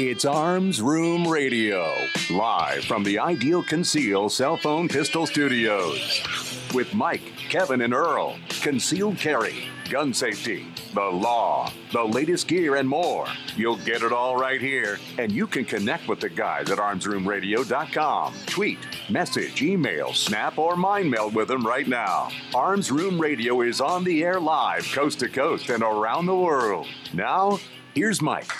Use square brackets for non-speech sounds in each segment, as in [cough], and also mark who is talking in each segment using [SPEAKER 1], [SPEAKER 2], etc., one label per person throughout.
[SPEAKER 1] It's Arms Room Radio, live from the Ideal Conceal Cell Phone Pistol Studios. With Mike, Kevin, and Earl. Concealed carry, gun safety, the law, the latest gear, and more. You'll get it all right here. And you can connect with the guys at armsroomradio.com. Tweet, message, email, snap, or mind meld with them right now. Arms Room Radio is on the air live, coast to coast, and around the world. Now, here's Mike.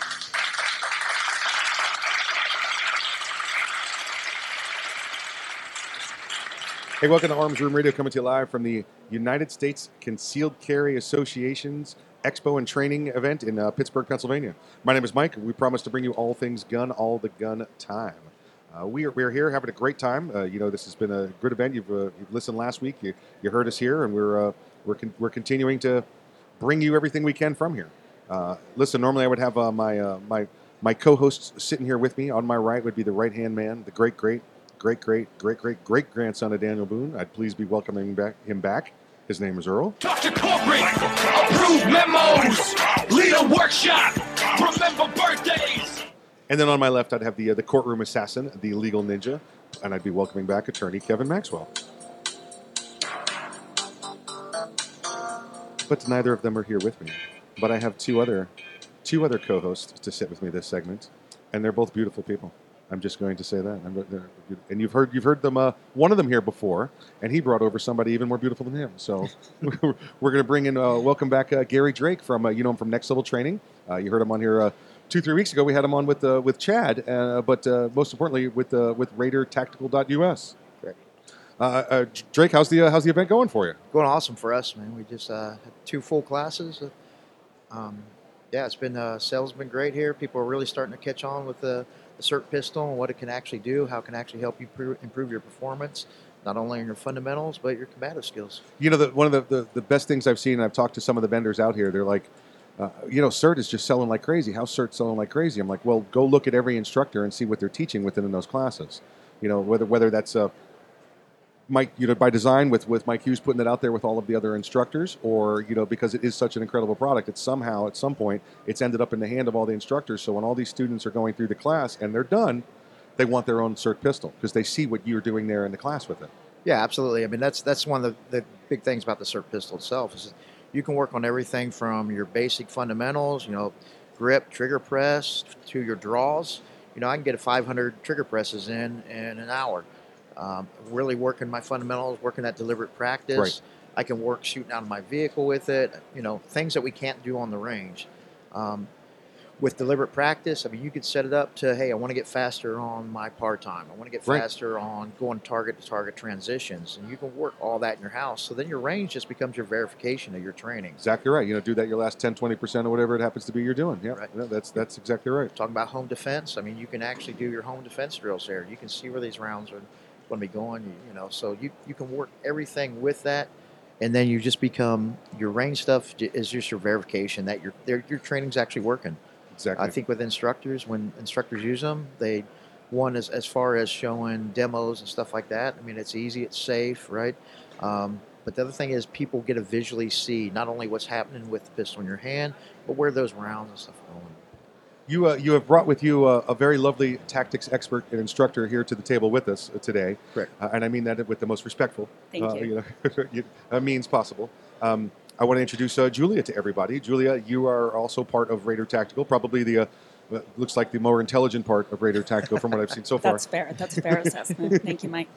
[SPEAKER 2] Hey, welcome to Arms Room Radio, coming to you live from the United States Concealed Carry Association's Expo and Training event in uh, Pittsburgh, Pennsylvania. My name is Mike. We promise to bring you all things gun all the gun time. Uh, we, are, we are here having a great time. Uh, you know, this has been a good event. You've, uh, you've listened last week. You, you heard us here, and we're, uh, we're, con- we're continuing to bring you everything we can from here. Uh, listen, normally I would have my, my, my co hosts sitting here with me. On my right would be the right hand man, the great, great, great, great, great, great, great grandson of Daniel Boone. I'd please be welcoming back, him back. His name is Earl.
[SPEAKER 3] Dr. Corporate, approve memos, lead a workshop, remember birthdays.
[SPEAKER 2] And then on my left, I'd have the uh, the courtroom assassin, the legal ninja, and I'd be welcoming back attorney Kevin Maxwell. But neither of them are here with me. But I have two other two other co-hosts to sit with me this segment, and they're both beautiful people. I'm just going to say that. And you've heard you've heard them uh, one of them here before, and he brought over somebody even more beautiful than him. So [laughs] we're going to bring in uh, welcome back uh, Gary Drake from uh, you know him from Next Level Training. Uh, you heard him on here uh, two three weeks ago. We had him on with uh, with Chad, uh, but uh, most importantly with uh, with RaiderTactical.us.
[SPEAKER 4] Correct.
[SPEAKER 2] Uh, uh, Drake, how's the uh, how's the event going for you?
[SPEAKER 4] Going awesome for us, man. We just uh, had two full classes. Um, yeah, it's been uh, sales been great here. People are really starting to catch on with the, SIRT pistol and what it can actually do, how it can actually help you pro- improve your performance, not only in your fundamentals but your combative skills.
[SPEAKER 2] You know, the, one of the, the, the best things I've seen, and I've talked to some of the vendors out here, they're like, uh, you know, SIRT is just selling like crazy. How SIRT selling like crazy? I'm like, well, go look at every instructor and see what they're teaching within those classes. You know, whether whether that's uh, Mike, you know, by design with, with Mike Hughes putting it out there with all of the other instructors, or you know, because it is such an incredible product, it's somehow at some point it's ended up in the hand of all the instructors. So when all these students are going through the class and they're done, they want their own SIRT pistol because they see what you're doing there in the class with it.
[SPEAKER 4] Yeah, absolutely. I mean, that's that's one of the, the big things about the SIRT pistol itself is you can work on everything from your basic fundamentals, you know, grip, trigger press, to your draws. You know, I can get a 500 trigger presses in in an hour. Um, really working my fundamentals, working that deliberate practice.
[SPEAKER 2] Right.
[SPEAKER 4] I can work shooting out of my vehicle with it. You know, things that we can't do on the range. Um, with deliberate practice, I mean, you could set it up to, hey, I want to get faster on my par time. I want to get
[SPEAKER 2] Right.
[SPEAKER 4] faster on going target to target transitions, and you can work all that in your house. So then your range just becomes your verification of your training.
[SPEAKER 2] Exactly right. You know, do that your last 10, 20% or whatever it happens to be you're doing. Yeah,
[SPEAKER 4] Right.
[SPEAKER 2] that's that's exactly right.
[SPEAKER 4] Talking about home defense, I mean, you can actually do your home defense drills there. You can see where these rounds are going to be going. You, you know, so you you can work everything with that, and then you just become your range stuff is just your verification that your your training's actually working.
[SPEAKER 2] Exactly.
[SPEAKER 4] I think with instructors, when instructors use them, they one as as far as showing demos and stuff like that. I mean, it's easy, it's safe, right? Um, but the other thing is, people get to visually see not only what's happening with the pistol in your hand, but where those rounds and stuff.
[SPEAKER 2] You, uh, you have brought with you uh, a very lovely tactics expert and instructor here to the table with us uh, today.
[SPEAKER 4] Correct.
[SPEAKER 2] Uh, and I mean that with the most respectful
[SPEAKER 5] Thank
[SPEAKER 2] uh,
[SPEAKER 5] you.
[SPEAKER 2] know, [laughs] you- uh, means possible. Um, I want to introduce uh, Julia to everybody. Julia, you are also part of Raider Tactical, probably the looks like the more intelligent part of Raider Tactical from what I've seen so [laughs] far.
[SPEAKER 5] That's fair. That's a fair assessment. [laughs] Thank you, Mike.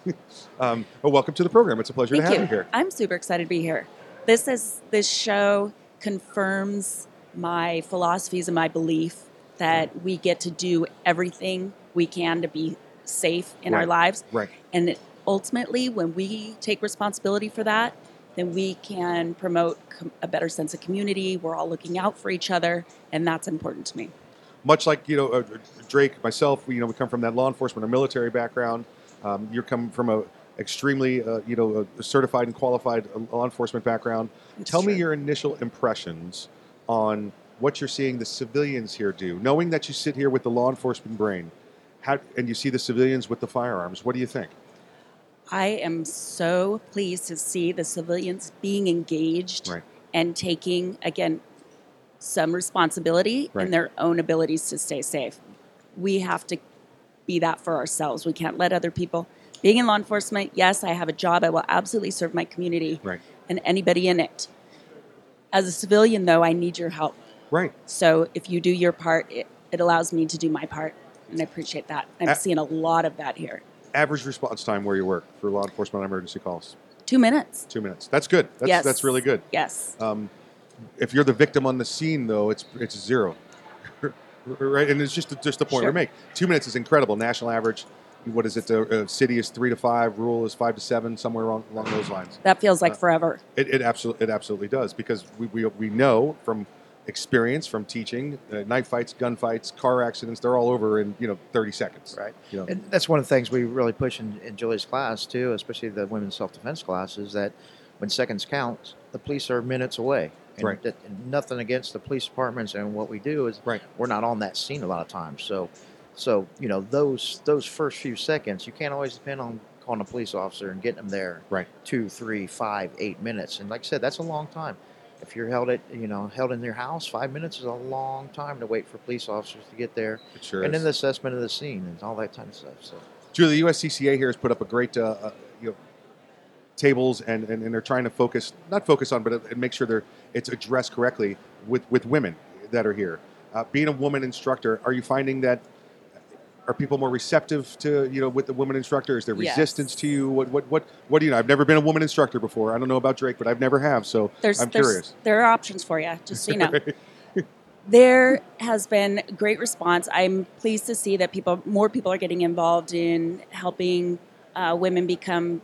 [SPEAKER 2] Um, well, welcome to the program. It's a pleasure
[SPEAKER 5] Thank
[SPEAKER 2] to have
[SPEAKER 5] you.
[SPEAKER 2] you here.
[SPEAKER 5] I'm super excited to be here. This is this show confirms my philosophies and my belief that we get to do everything we can to be safe in our lives.
[SPEAKER 2] Right.
[SPEAKER 5] And it- ultimately, when we take responsibility for that, then we can promote com- a better sense of community. We're all looking out for each other, and that's important to me.
[SPEAKER 2] much like you know uh, Drake, myself, we, you know, we come from that law enforcement or military background. Um, you're coming from a extremely uh, you know certified and qualified uh, law enforcement background. Tell me your initial impressions on what you're seeing the civilians here do, knowing that you sit here with the law enforcement brain, how, and you see the civilians with the firearms. What do you think?
[SPEAKER 5] I am so pleased to see the civilians being engaged
[SPEAKER 2] Right.
[SPEAKER 5] and taking, again, some responsibility
[SPEAKER 2] Right.
[SPEAKER 5] in their own abilities to stay safe. We have to be that for ourselves. We can't let other people. Being in law enforcement, yes, I have a job. I will absolutely serve my community
[SPEAKER 2] Right.
[SPEAKER 5] and anybody in it. As a civilian, though, I need your help.
[SPEAKER 2] Right.
[SPEAKER 5] So if you do your part, it, it allows me to do my part. And I appreciate that. I'm
[SPEAKER 2] A-
[SPEAKER 5] seeing a lot of that here.
[SPEAKER 2] Average response time where you work for law enforcement on emergency calls.
[SPEAKER 5] Two minutes.
[SPEAKER 2] Two minutes. That's good. That's
[SPEAKER 5] yes.
[SPEAKER 2] that's really good.
[SPEAKER 5] Yes.
[SPEAKER 2] Um, if you're the victim on the scene, though, it's it's zero, [laughs] right? And it's just just the point
[SPEAKER 5] Sure.
[SPEAKER 2] we make. Two minutes is incredible. National average, what is it? The uh, city is three to five. Rural is five to seven, somewhere along, along those lines.
[SPEAKER 5] That feels like
[SPEAKER 2] Uh,
[SPEAKER 5] forever.
[SPEAKER 2] It, it absolutely it absolutely does because we, we, we know from experience from teaching uh, knife fights, gun fights, car accidents. They're all over in you know 30 seconds.
[SPEAKER 4] Right.
[SPEAKER 2] You know,
[SPEAKER 4] And that's one of the things we really push in, in Julie's class too, especially the women's self-defense class, is that when seconds count, the police are minutes away. And
[SPEAKER 2] Right.
[SPEAKER 4] nothing against the police departments and what we do is
[SPEAKER 2] Right.
[SPEAKER 4] we're not on that scene a lot of times. So, so you know those those first few seconds, you can't always depend on calling a police officer and getting them there.
[SPEAKER 2] Right.
[SPEAKER 4] Two, three, five, eight minutes, and like I said, that's a long time. If you're held at you know held in your house, five minutes is a long time to wait for police officers to get there,
[SPEAKER 2] it sure
[SPEAKER 4] and then the assessment of the scene and all that kind of stuff. So.
[SPEAKER 2] Julie, the USCCA here has put up a great, uh, uh, you know, tables, and, and, and they're trying to focus, not focus on, but uh, make sure they're it's addressed correctly with, with women that are here. Uh, being a woman instructor, are you finding that are people more receptive to you know with the woman instructor? Is there
[SPEAKER 5] Yes.
[SPEAKER 2] resistance to you? What what what what do you know? I've never been a woman instructor before. I don't know about Drake, but I've never have. So
[SPEAKER 5] There's,
[SPEAKER 2] I'm
[SPEAKER 5] there's
[SPEAKER 2] curious.
[SPEAKER 5] there are options for you, just so you know. [laughs] there has been great response. I'm pleased to see that people, more people, are getting involved in helping uh, women become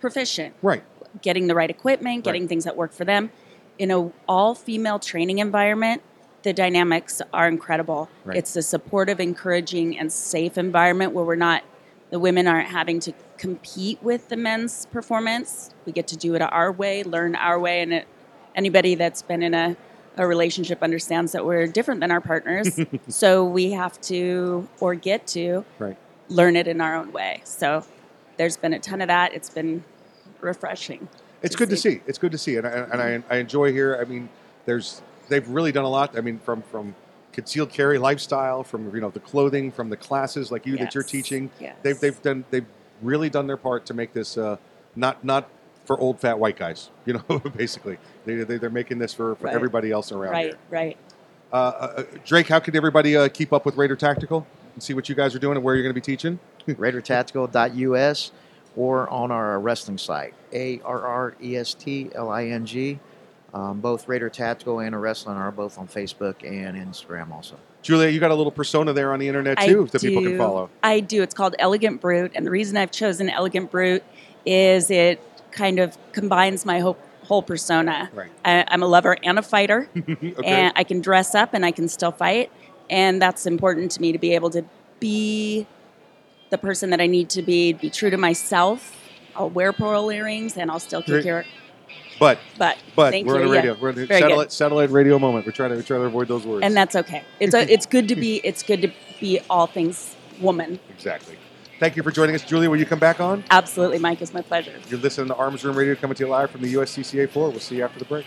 [SPEAKER 5] proficient,
[SPEAKER 2] Right.
[SPEAKER 5] getting the right equipment, getting
[SPEAKER 2] Right.
[SPEAKER 5] things that work for them. In a all-female training environment, the dynamics are incredible.
[SPEAKER 2] Right.
[SPEAKER 5] It's a supportive, encouraging, and safe environment where we're not the women aren't having to compete with the men's performance. We get to do it our way, learn our way, and it, anybody that's been in a, a relationship understands that we're different than our partners. [laughs] so we have to, or get to,
[SPEAKER 2] Right.
[SPEAKER 5] learn it in our own way. So there's been a ton of that. It's been refreshing.
[SPEAKER 2] It's good to see. It's good to see, and I, and I, I enjoy here. I mean, there's they've really done a lot. I mean, from from concealed carry lifestyle, from you know the clothing, from the classes like you that you're teaching.
[SPEAKER 5] Yes.
[SPEAKER 2] They've they've done they've really done their part to make this uh, not not for old fat white guys. [laughs] You know, basically they, they they're making this for, for
[SPEAKER 5] Right.
[SPEAKER 2] everybody else around
[SPEAKER 5] Right,
[SPEAKER 2] here.
[SPEAKER 5] right.
[SPEAKER 2] Uh, uh, Drake, how could everybody uh, keep up with Raider Tactical and see what you guys are doing and where you're going to be teaching? [laughs]
[SPEAKER 4] RaiderTactical.us or on our Arrestling site, A R R E S T L I N G. Um, both Raider Tactical and Arrestling are both on Facebook and Instagram also.
[SPEAKER 2] Julia, you got a little persona there on the internet
[SPEAKER 5] I
[SPEAKER 2] too that people can follow.
[SPEAKER 5] I do. It's called Elegant Brute, and the reason I've chosen Elegant Brute is it kind of combines my whole, whole persona.
[SPEAKER 2] Right.
[SPEAKER 5] I, I'm a lover and a fighter, [laughs]
[SPEAKER 2] okay.
[SPEAKER 5] and I can dress up and I can still fight, and that's important to me to be able to be the person that I need to be, be true to myself. I'll wear pearl earrings, and I'll still
[SPEAKER 2] Great.
[SPEAKER 5] kick your.
[SPEAKER 2] But
[SPEAKER 5] But
[SPEAKER 2] But we're on a
[SPEAKER 5] yeah.
[SPEAKER 2] radio. We're on a satellite,
[SPEAKER 5] good.
[SPEAKER 2] satellite radio moment. We're trying to we're trying to avoid those words.
[SPEAKER 5] and that's okay. It's a, it's good to be it's good to be all things woman.
[SPEAKER 2] exactly. Thank you for joining us, Julia. Will you come back on?
[SPEAKER 5] Absolutely, Mike. It's my pleasure.
[SPEAKER 2] You're listening to Arms Room Radio coming to you live from the USCCA floor. We'll see you after the break.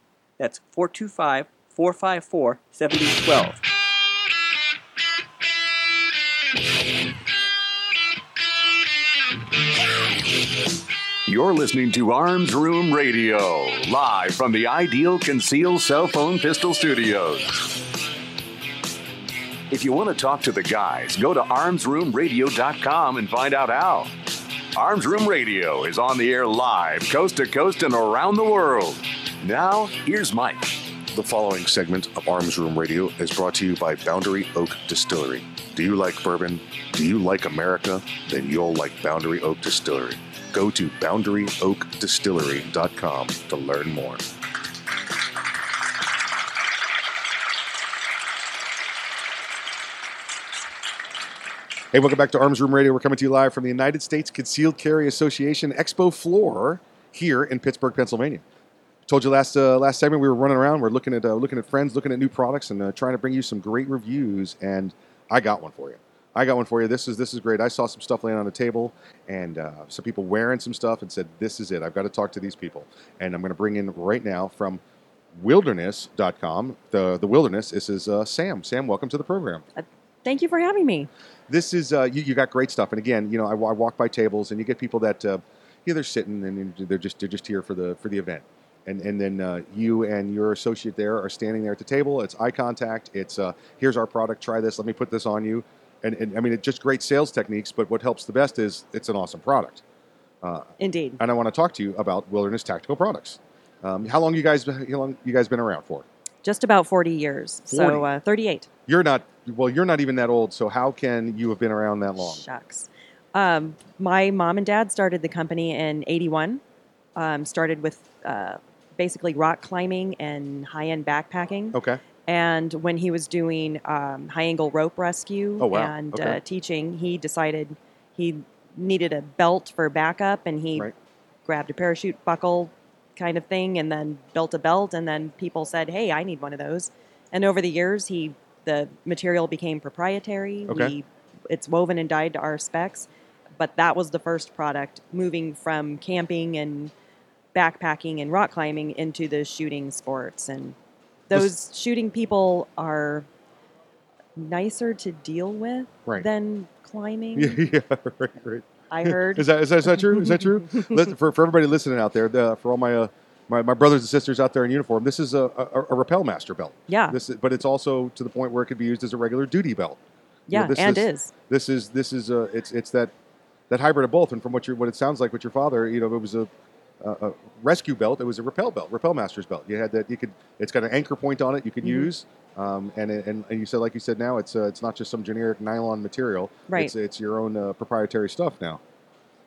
[SPEAKER 6] That's 425 454 7012.
[SPEAKER 1] You're listening to Arms Room Radio, live from the Ideal Conceal Cell Phone Pistol Studios. If you want to talk to the guys, go to armsroomradio.com and find out how. Arms Room Radio is on the air live, coast to coast, and around the world. Now, here's Mike.
[SPEAKER 2] The following segment of Arms Room Radio is brought to you by Boundary Oak Distillery. Do you like bourbon? Do you like America? Then you'll like Boundary Oak Distillery. Go to boundaryoakdistillery.com to learn more. Hey, welcome back to Arms Room Radio. We're coming to you live from the United States Concealed Carry Association Expo floor here in Pittsburgh, Pennsylvania. Told you last uh, last segment we were running around. We're looking at uh, looking at friends, looking at new products, and uh, trying to bring you some great reviews. And I got one for you. I got one for you. This is this is great. I saw some stuff laying on the table, and uh, some people wearing some stuff, and said, "This is it. I've got to talk to these people." And I'm going to bring in right now from Wilderness.com. The the Wilderness. This is uh, Sam. Sam, welcome to the program.
[SPEAKER 7] Thank you for having me.
[SPEAKER 2] This is uh, you, you got great stuff. And again, you know, I, I walk by tables, and you get people that uh, yeah, they're sitting and they're just they're just here for the for the event. And, and then uh, you and your associate there are standing there at the table. It's eye contact. It's uh, here's our product. Try this. Let me put this on you and, and I mean, it's just great sales techniques. But what helps the best is it's an awesome product. Uh,
[SPEAKER 7] Indeed.
[SPEAKER 2] and I want to talk to you about Wilderness Tactical Products. Um, how long you guys how long you guys been around for?
[SPEAKER 7] Just about 40 years.
[SPEAKER 2] 40.
[SPEAKER 7] So uh, 38.
[SPEAKER 2] You're not well. You're not even that old. So how can you have been around that long?
[SPEAKER 7] Shucks. Um, my mom and dad started the company in 81. Um, started with uh, basically rock climbing and high end backpacking.
[SPEAKER 2] Okay.
[SPEAKER 7] And when he was doing um, high angle rope rescue
[SPEAKER 2] Oh, wow.
[SPEAKER 7] and
[SPEAKER 2] Okay.
[SPEAKER 7] uh, teaching, he decided he needed a belt for backup and he
[SPEAKER 2] Right.
[SPEAKER 7] grabbed a parachute buckle kind of thing and then built a belt. And then people said, hey, I need one of those. And over the years, he the material became proprietary.
[SPEAKER 2] Okay.
[SPEAKER 7] We, it's woven and dyed to our specs. But that was the first product moving from camping and backpacking and rock climbing into the shooting sports. And those shooting people are nicer to deal with
[SPEAKER 2] Right.
[SPEAKER 7] than climbing.
[SPEAKER 2] Yeah, [laughs] yeah, right, right.
[SPEAKER 7] I heard.
[SPEAKER 2] Is that is that, is that true? Is that true? [laughs] For, for everybody listening out there, the, for all my, uh, my my brothers and sisters out there in uniform, this is a, a, a Rappel Master belt.
[SPEAKER 7] Yeah.
[SPEAKER 2] This, is, but it's also to the point where it could be used as a regular duty belt. You know,
[SPEAKER 7] Yeah,
[SPEAKER 2] this
[SPEAKER 7] and
[SPEAKER 2] is,
[SPEAKER 7] is.
[SPEAKER 2] This is this is uh, it's it's that that hybrid of both. And from what you what it sounds like with your father, you know, it was a, a, rescue belt. It was a rappel belt, rappel master's belt. You had that. You could. It's got an anchor point on it. You could
[SPEAKER 7] Mhm.
[SPEAKER 2] use. Um, and, and and you said like you said now it's uh, it's not just some generic nylon material.
[SPEAKER 7] Right.
[SPEAKER 2] It's it's your own uh, proprietary stuff now.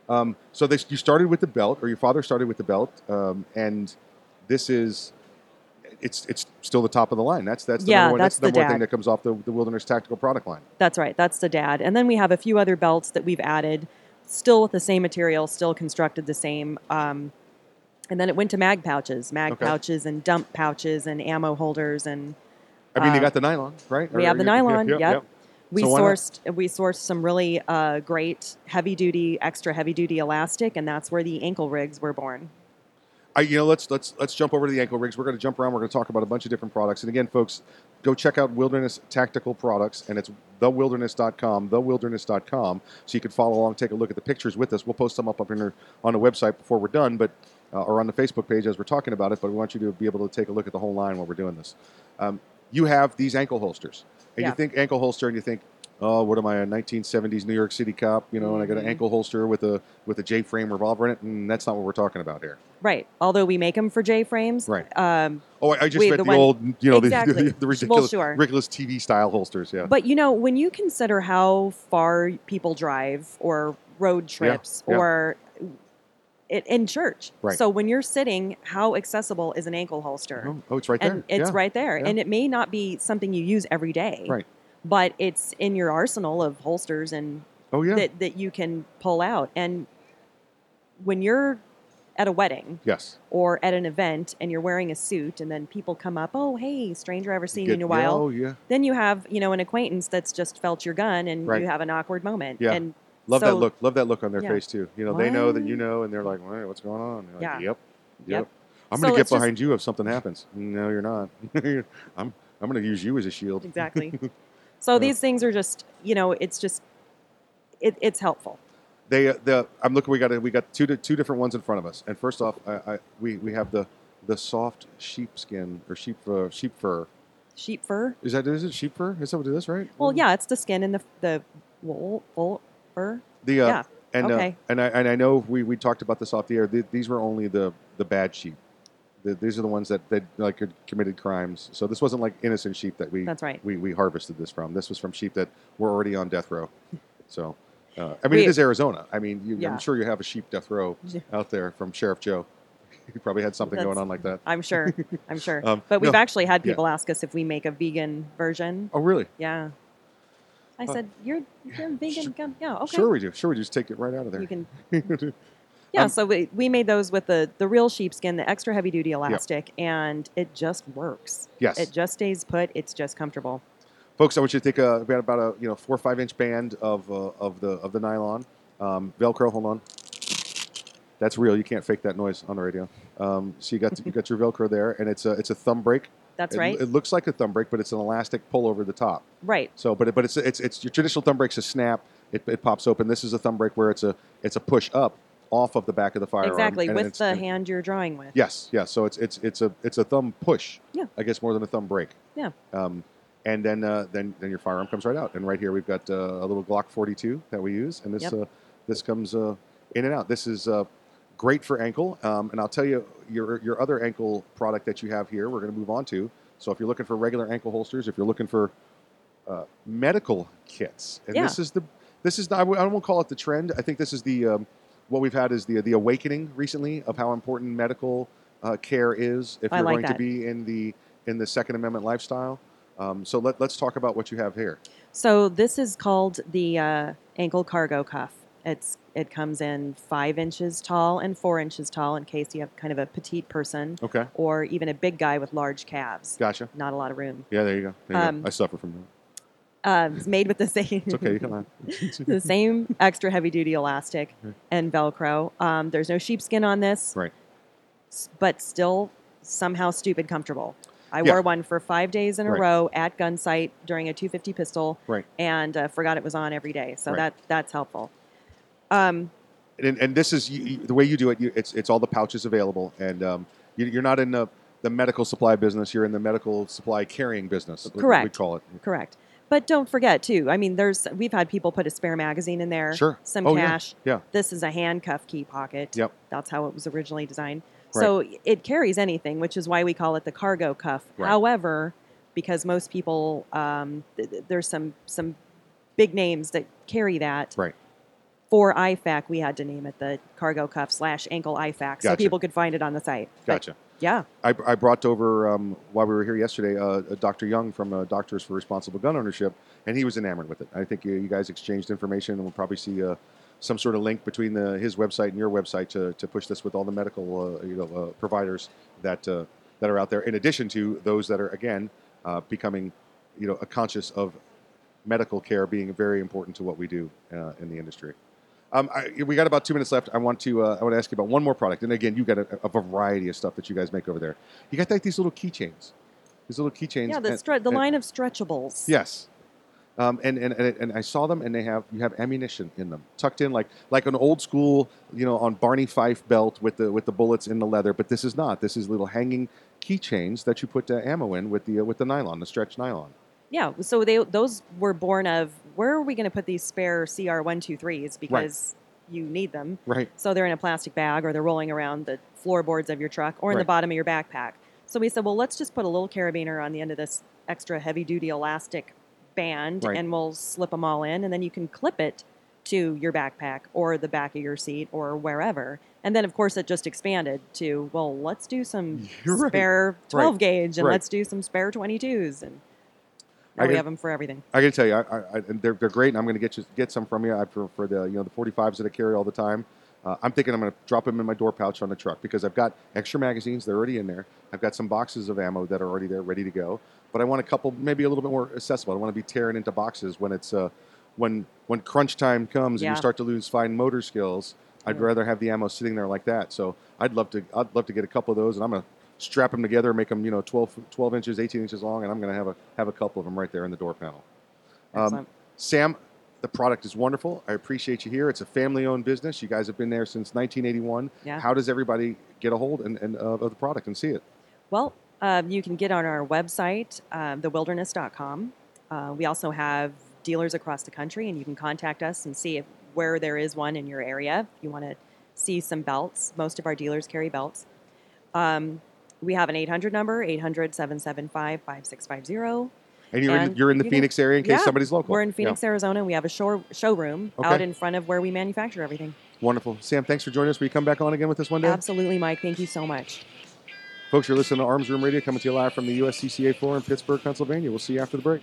[SPEAKER 2] Um, so this, you started with the belt, or your father started with the belt, um, and this is it's it's still the top of the line. That's that's the
[SPEAKER 7] Yeah,
[SPEAKER 2] number one,
[SPEAKER 7] that's
[SPEAKER 2] the
[SPEAKER 7] the
[SPEAKER 2] number one thing that comes off the, the Wilderness Tactical product line.
[SPEAKER 7] That's right. That's the dad. And then we have a few other belts that we've added, still with the same material, still constructed the same. Um, and then it went to mag pouches, mag
[SPEAKER 2] Okay.
[SPEAKER 7] pouches, and dump pouches, and ammo holders, and
[SPEAKER 2] I mean, you
[SPEAKER 7] uh,
[SPEAKER 2] got the nylon, right?
[SPEAKER 7] We
[SPEAKER 2] Or-
[SPEAKER 7] have the nylon.
[SPEAKER 2] yeah,
[SPEAKER 7] yep.
[SPEAKER 2] yeah.
[SPEAKER 7] We
[SPEAKER 2] So
[SPEAKER 7] sourced we sourced some really uh, great heavy duty, extra heavy duty elastic, and that's where the ankle rigs were born.
[SPEAKER 2] I, you know, let's let's let's jump over to the ankle rigs. We're going to jump around. We're going to talk about a bunch of different products. And again, folks, go check out Wilderness Tactical Products, and it's thewilderness.com, thewilderness.com, so you can follow along, take a look at the pictures with us. We'll post them up up in our, on the website before we're done, but uh, or on the Facebook page as we're talking about it. But we want you to be able to take a look at the whole line while we're doing this. Um, you have these ankle holsters, and
[SPEAKER 7] Yeah.
[SPEAKER 2] you think ankle holster, and you think. Oh, what am I, a 1970s New York City cop? You know, and I got an
[SPEAKER 7] Mhm.
[SPEAKER 2] ankle holster with a with a J-frame revolver in it, and that's not what we're talking about here.
[SPEAKER 7] Right. Although we make them for J frames.
[SPEAKER 2] Right.
[SPEAKER 7] Um,
[SPEAKER 2] Oh, I I just
[SPEAKER 7] we-
[SPEAKER 2] the,
[SPEAKER 7] one-
[SPEAKER 2] old, you know, [laughs]
[SPEAKER 7] exactly.
[SPEAKER 2] the, the,
[SPEAKER 7] Well,
[SPEAKER 2] ridiculous,
[SPEAKER 7] sure.
[SPEAKER 2] ridiculous TV style holsters. Yeah.
[SPEAKER 7] But you know, when you consider how far people drive or road trips
[SPEAKER 2] yeah.
[SPEAKER 7] or in church.
[SPEAKER 2] Right.
[SPEAKER 7] So when you're sitting, how accessible is an ankle holster?
[SPEAKER 2] Oh, oh, it's right
[SPEAKER 7] and
[SPEAKER 2] there.
[SPEAKER 7] It's
[SPEAKER 2] Yeah,
[SPEAKER 7] right there.
[SPEAKER 2] yeah.
[SPEAKER 7] And it may not be something you use every day.
[SPEAKER 2] Right.
[SPEAKER 7] But it's in your arsenal of holsters and
[SPEAKER 2] Oh, yeah.
[SPEAKER 7] that, that you can pull out. And when you're at a wedding
[SPEAKER 2] yes.
[SPEAKER 7] or at an event and you're wearing a suit and then people come up, oh hey, stranger I ever seen you
[SPEAKER 2] Get-
[SPEAKER 7] in a while.
[SPEAKER 2] oh, yeah.
[SPEAKER 7] Then you have, you know, an acquaintance that's just felt your gun and
[SPEAKER 2] Right.
[SPEAKER 7] you have an awkward moment.
[SPEAKER 2] Yeah.
[SPEAKER 7] And
[SPEAKER 2] Love that look. Love that look on their
[SPEAKER 7] Yeah.
[SPEAKER 2] face too. You know, they know that you know, and they're like, "Wait, what's going on?" Like,
[SPEAKER 7] Yeah.
[SPEAKER 2] Yep.
[SPEAKER 7] Yep.
[SPEAKER 2] Yep. I'm
[SPEAKER 7] So
[SPEAKER 2] going to get
[SPEAKER 7] it's just-
[SPEAKER 2] behind you if something happens. No, you're not. [laughs] I'm I'm going to use you as a shield.
[SPEAKER 7] Exactly. [laughs] So
[SPEAKER 2] Yeah.
[SPEAKER 7] these things are just, you know, it's just, it, it's helpful.
[SPEAKER 2] They uh, the I'm looking. We got a, we got two two different ones in front of us. And first off, I, I we we have the the soft sheepskin or sheep uh, sheep fur.
[SPEAKER 7] Sheep fur.
[SPEAKER 2] Is that is it sheep fur? Is that what it is? Right.
[SPEAKER 7] Well, yeah, it's the skin and the the wool, wool
[SPEAKER 2] The uh,
[SPEAKER 7] yeah.
[SPEAKER 2] and
[SPEAKER 7] okay.
[SPEAKER 2] uh, and I and I know we, we talked about this off the air. Th- these were only the the bad sheep. The, these are the ones that that like committed crimes. So this wasn't like innocent sheep that we
[SPEAKER 7] That's right.
[SPEAKER 2] we, we harvested this from. This was from sheep that were already on death row. So uh, I mean,
[SPEAKER 7] We-
[SPEAKER 2] it is Arizona. I mean, you,
[SPEAKER 7] Yeah.
[SPEAKER 2] I'm sure you have a sheep death row out there from Sheriff Joe. [laughs] You probably had something going on like that.
[SPEAKER 7] I'm sure. I'm sure. [laughs]
[SPEAKER 2] Um,
[SPEAKER 7] but we've
[SPEAKER 2] no,
[SPEAKER 7] actually had
[SPEAKER 2] yeah.
[SPEAKER 7] people ask us if we make a vegan version.
[SPEAKER 2] Oh, really?
[SPEAKER 7] Yeah. I said, "You're you're vegan gun." Yeah. Okay.
[SPEAKER 2] Sure we do. Sure we do. Just take it right out of there.
[SPEAKER 7] You can. [laughs] Yeah,
[SPEAKER 2] Um,
[SPEAKER 7] so we, we made those with the, the real sheepskin, the extra heavy duty elastic, and it just works.
[SPEAKER 2] Yes.
[SPEAKER 7] It just stays put. It's just comfortable.
[SPEAKER 2] folks, I want you to take a about about a you know four or five inch band of uh, of the of the nylon um, Velcro. Hold on, that's real. You can't fake that noise on the radio. Um, so you got you got your Velcro there, and it's a it's a thumb break.
[SPEAKER 7] That's
[SPEAKER 2] It-
[SPEAKER 7] right.
[SPEAKER 2] It looks like a thumb break, but it's an elastic pull over the top.
[SPEAKER 7] Right.
[SPEAKER 2] So, but it, but it's it's it's your traditional thumb break's a snap. It, it pops open. This is a thumb break where it's a it's a push up off of the back of the firearm.
[SPEAKER 7] exactly, with the
[SPEAKER 2] and-
[SPEAKER 7] hand you're drawing with.
[SPEAKER 2] Yes, yes. So it's it's it's a it's a thumb push.
[SPEAKER 7] Yeah.
[SPEAKER 2] I guess more than a thumb break.
[SPEAKER 7] Yeah.
[SPEAKER 2] Um, and then uh, then then your firearm comes right out. And right here we've got uh, a little Glock 42 that we use, and this
[SPEAKER 7] Yep.
[SPEAKER 2] uh, this comes uh, in and out. This is uh, great for ankle, um, and I'll tell you your your other ankle product that you have here. We're going to move on to. So if you're looking for regular ankle holsters, if you're looking for uh, medical kits, and this is the this is the, I w- I won't call it the trend. I think this is the um, what we've had is the the awakening recently of how important medical uh, care is if
[SPEAKER 7] I
[SPEAKER 2] you're
[SPEAKER 7] like
[SPEAKER 2] going to be in the in the Second Amendment lifestyle. Um, so let, let's talk about what you have here.
[SPEAKER 7] So this is called the uh, ankle cargo cuff. It's it comes in five inches tall and four inches tall in case you have kind of a petite person
[SPEAKER 2] Okay.
[SPEAKER 7] or even a big guy with large calves.
[SPEAKER 2] Gotcha.
[SPEAKER 7] Not a lot of room.
[SPEAKER 2] Yeah, there you go. There you
[SPEAKER 7] Um,
[SPEAKER 2] go. I suffer from that.
[SPEAKER 7] Uh, it's made with the [laughs] same.
[SPEAKER 2] It's okay. You can laugh. [laughs]
[SPEAKER 7] the same extra heavy duty elastic and Velcro. Um, there's no sheepskin on this,
[SPEAKER 2] Right.
[SPEAKER 7] but still somehow stupid comfortable. I
[SPEAKER 2] Yeah.
[SPEAKER 7] wore one for five days in a
[SPEAKER 2] Right.
[SPEAKER 7] row at Gunsite during a 250 pistol,
[SPEAKER 2] Right.
[SPEAKER 7] and uh, forgot it was on every day. So
[SPEAKER 2] Right.
[SPEAKER 7] that that's helpful. Um,
[SPEAKER 2] and, and this is you, you- the way you do it. You, it's it's all the pouches available, and um, you, you're not in the, the medical supply business. You're in the medical supply carrying business. Correct. We call it.
[SPEAKER 7] Correct. But don't forget too. I mean, there's we've had people put a spare magazine in there,
[SPEAKER 2] Sure.
[SPEAKER 7] some
[SPEAKER 2] Oh,
[SPEAKER 7] cash.
[SPEAKER 2] Yeah.
[SPEAKER 7] This is a handcuff key pocket.
[SPEAKER 2] Yep.
[SPEAKER 7] That's how it was originally designed.
[SPEAKER 2] Right.
[SPEAKER 7] So it carries anything, which is why we call it the cargo cuff.
[SPEAKER 2] Right.
[SPEAKER 7] However, because most people, um, th- there's some some big names that carry that.
[SPEAKER 2] Right.
[SPEAKER 7] For IFAK, we had to name it the cargo cuff slash ankle IFAK, so
[SPEAKER 2] Gotcha.
[SPEAKER 7] people could find it on the site. But,
[SPEAKER 2] Gotcha.
[SPEAKER 7] yeah.
[SPEAKER 2] I, I brought over um, while we were here yesterday, uh, Dr. Young from uh, Doctors for Responsible Gun Ownership, and he was enamored with it. I think you, you guys exchanged information, and we'll probably see uh, some sort of link between the, his website and your website to, to push this with all the medical uh, you know uh, providers that uh, that are out there. In addition to those that are again uh, becoming you know a conscious of medical care being very important to what we do uh, in the industry. Um, I, we got about two minutes left. I want to uh, I want to ask you about one more product, and again, you got a, a variety of stuff that you guys make over there. You got like these little keychains, these little keychains.
[SPEAKER 7] Yeah, the,
[SPEAKER 2] and-
[SPEAKER 7] stre- the
[SPEAKER 2] and-
[SPEAKER 7] line of stretchables.
[SPEAKER 2] Yes. Um, and, and, and and I saw them, and they have you have ammunition in them, tucked in like like an old school, you know, on Barney Fife belt with the with the bullets in the leather. But this is not. This is little hanging keychains that you put uh, ammo in with the uh, with the nylon, the stretch nylon.
[SPEAKER 7] Yeah, so they those were born of where are we going to put these spare CR one two threes because you need them.
[SPEAKER 2] Right.
[SPEAKER 7] So they're in a plastic bag or they're rolling around the floorboards of your truck or in the bottom of your backpack. So we said, well, let's just put a little carabiner on the end of this extra heavy duty elastic band
[SPEAKER 2] Right.
[SPEAKER 7] and we'll slip them all in and then you can clip it to your backpack or the back of your seat or wherever. And then of course it just expanded to, well, let's do some
[SPEAKER 2] You're right.
[SPEAKER 7] spare 12
[SPEAKER 2] Right.
[SPEAKER 7] gauge and
[SPEAKER 2] Right.
[SPEAKER 7] let's do some spare 22s and now
[SPEAKER 2] I
[SPEAKER 7] we
[SPEAKER 2] get-
[SPEAKER 7] have them for everything.
[SPEAKER 2] I got to tell you, I, I, they're, they're great, and I'm going to get you get some from you I, for, for the you know the 45s that I carry all the time. Uh, I'm thinking I'm going to drop them in my door pouch on the truck because I've got extra magazines. They're already in there. I've got some boxes of ammo that are already there, ready to go. But I want a couple, maybe a little bit more accessible. I don't want to be tearing into boxes when it's uh, when when crunch time comes and you start to lose fine motor skills. I'd rather have the ammo sitting there like that. So I'd love to I'd love to get a couple of those, and I'm to strap them together, make them you know 12, 12 inches, 18 inches long, and I'm going to have a have a couple of them right there in the door panel. Um, Sam, the product is wonderful. I appreciate you here. It's a family-owned business. You guys have been there since 1981.
[SPEAKER 7] Yeah.
[SPEAKER 2] How does everybody get a hold and, and, uh, of the product and see it?
[SPEAKER 7] Well, um, you can get on our website, um, thewilderness.com. Uh, we also have dealers across the country, and you can contact us and see if, where there is one in your area. If you want to see some belts, most of our dealers carry belts. Um, we have an 800 number, 800 775 5650.
[SPEAKER 2] And you're in, you're in the Phoenix area in case
[SPEAKER 7] yeah,
[SPEAKER 2] somebody's local.
[SPEAKER 7] We're in
[SPEAKER 2] Yeah.
[SPEAKER 7] Phoenix, Arizona. and We have a show, showroom
[SPEAKER 2] Okay.
[SPEAKER 7] out in front of where we manufacture everything.
[SPEAKER 2] Wonderful. Sam, thanks for joining us. Will you come back on again with us one day?
[SPEAKER 7] Absolutely, Mike. Thank you so much.
[SPEAKER 2] Folks, you're listening to Arms Room Radio coming to you live from the USCCA floor in Pittsburgh, Pennsylvania. We'll see you after the break.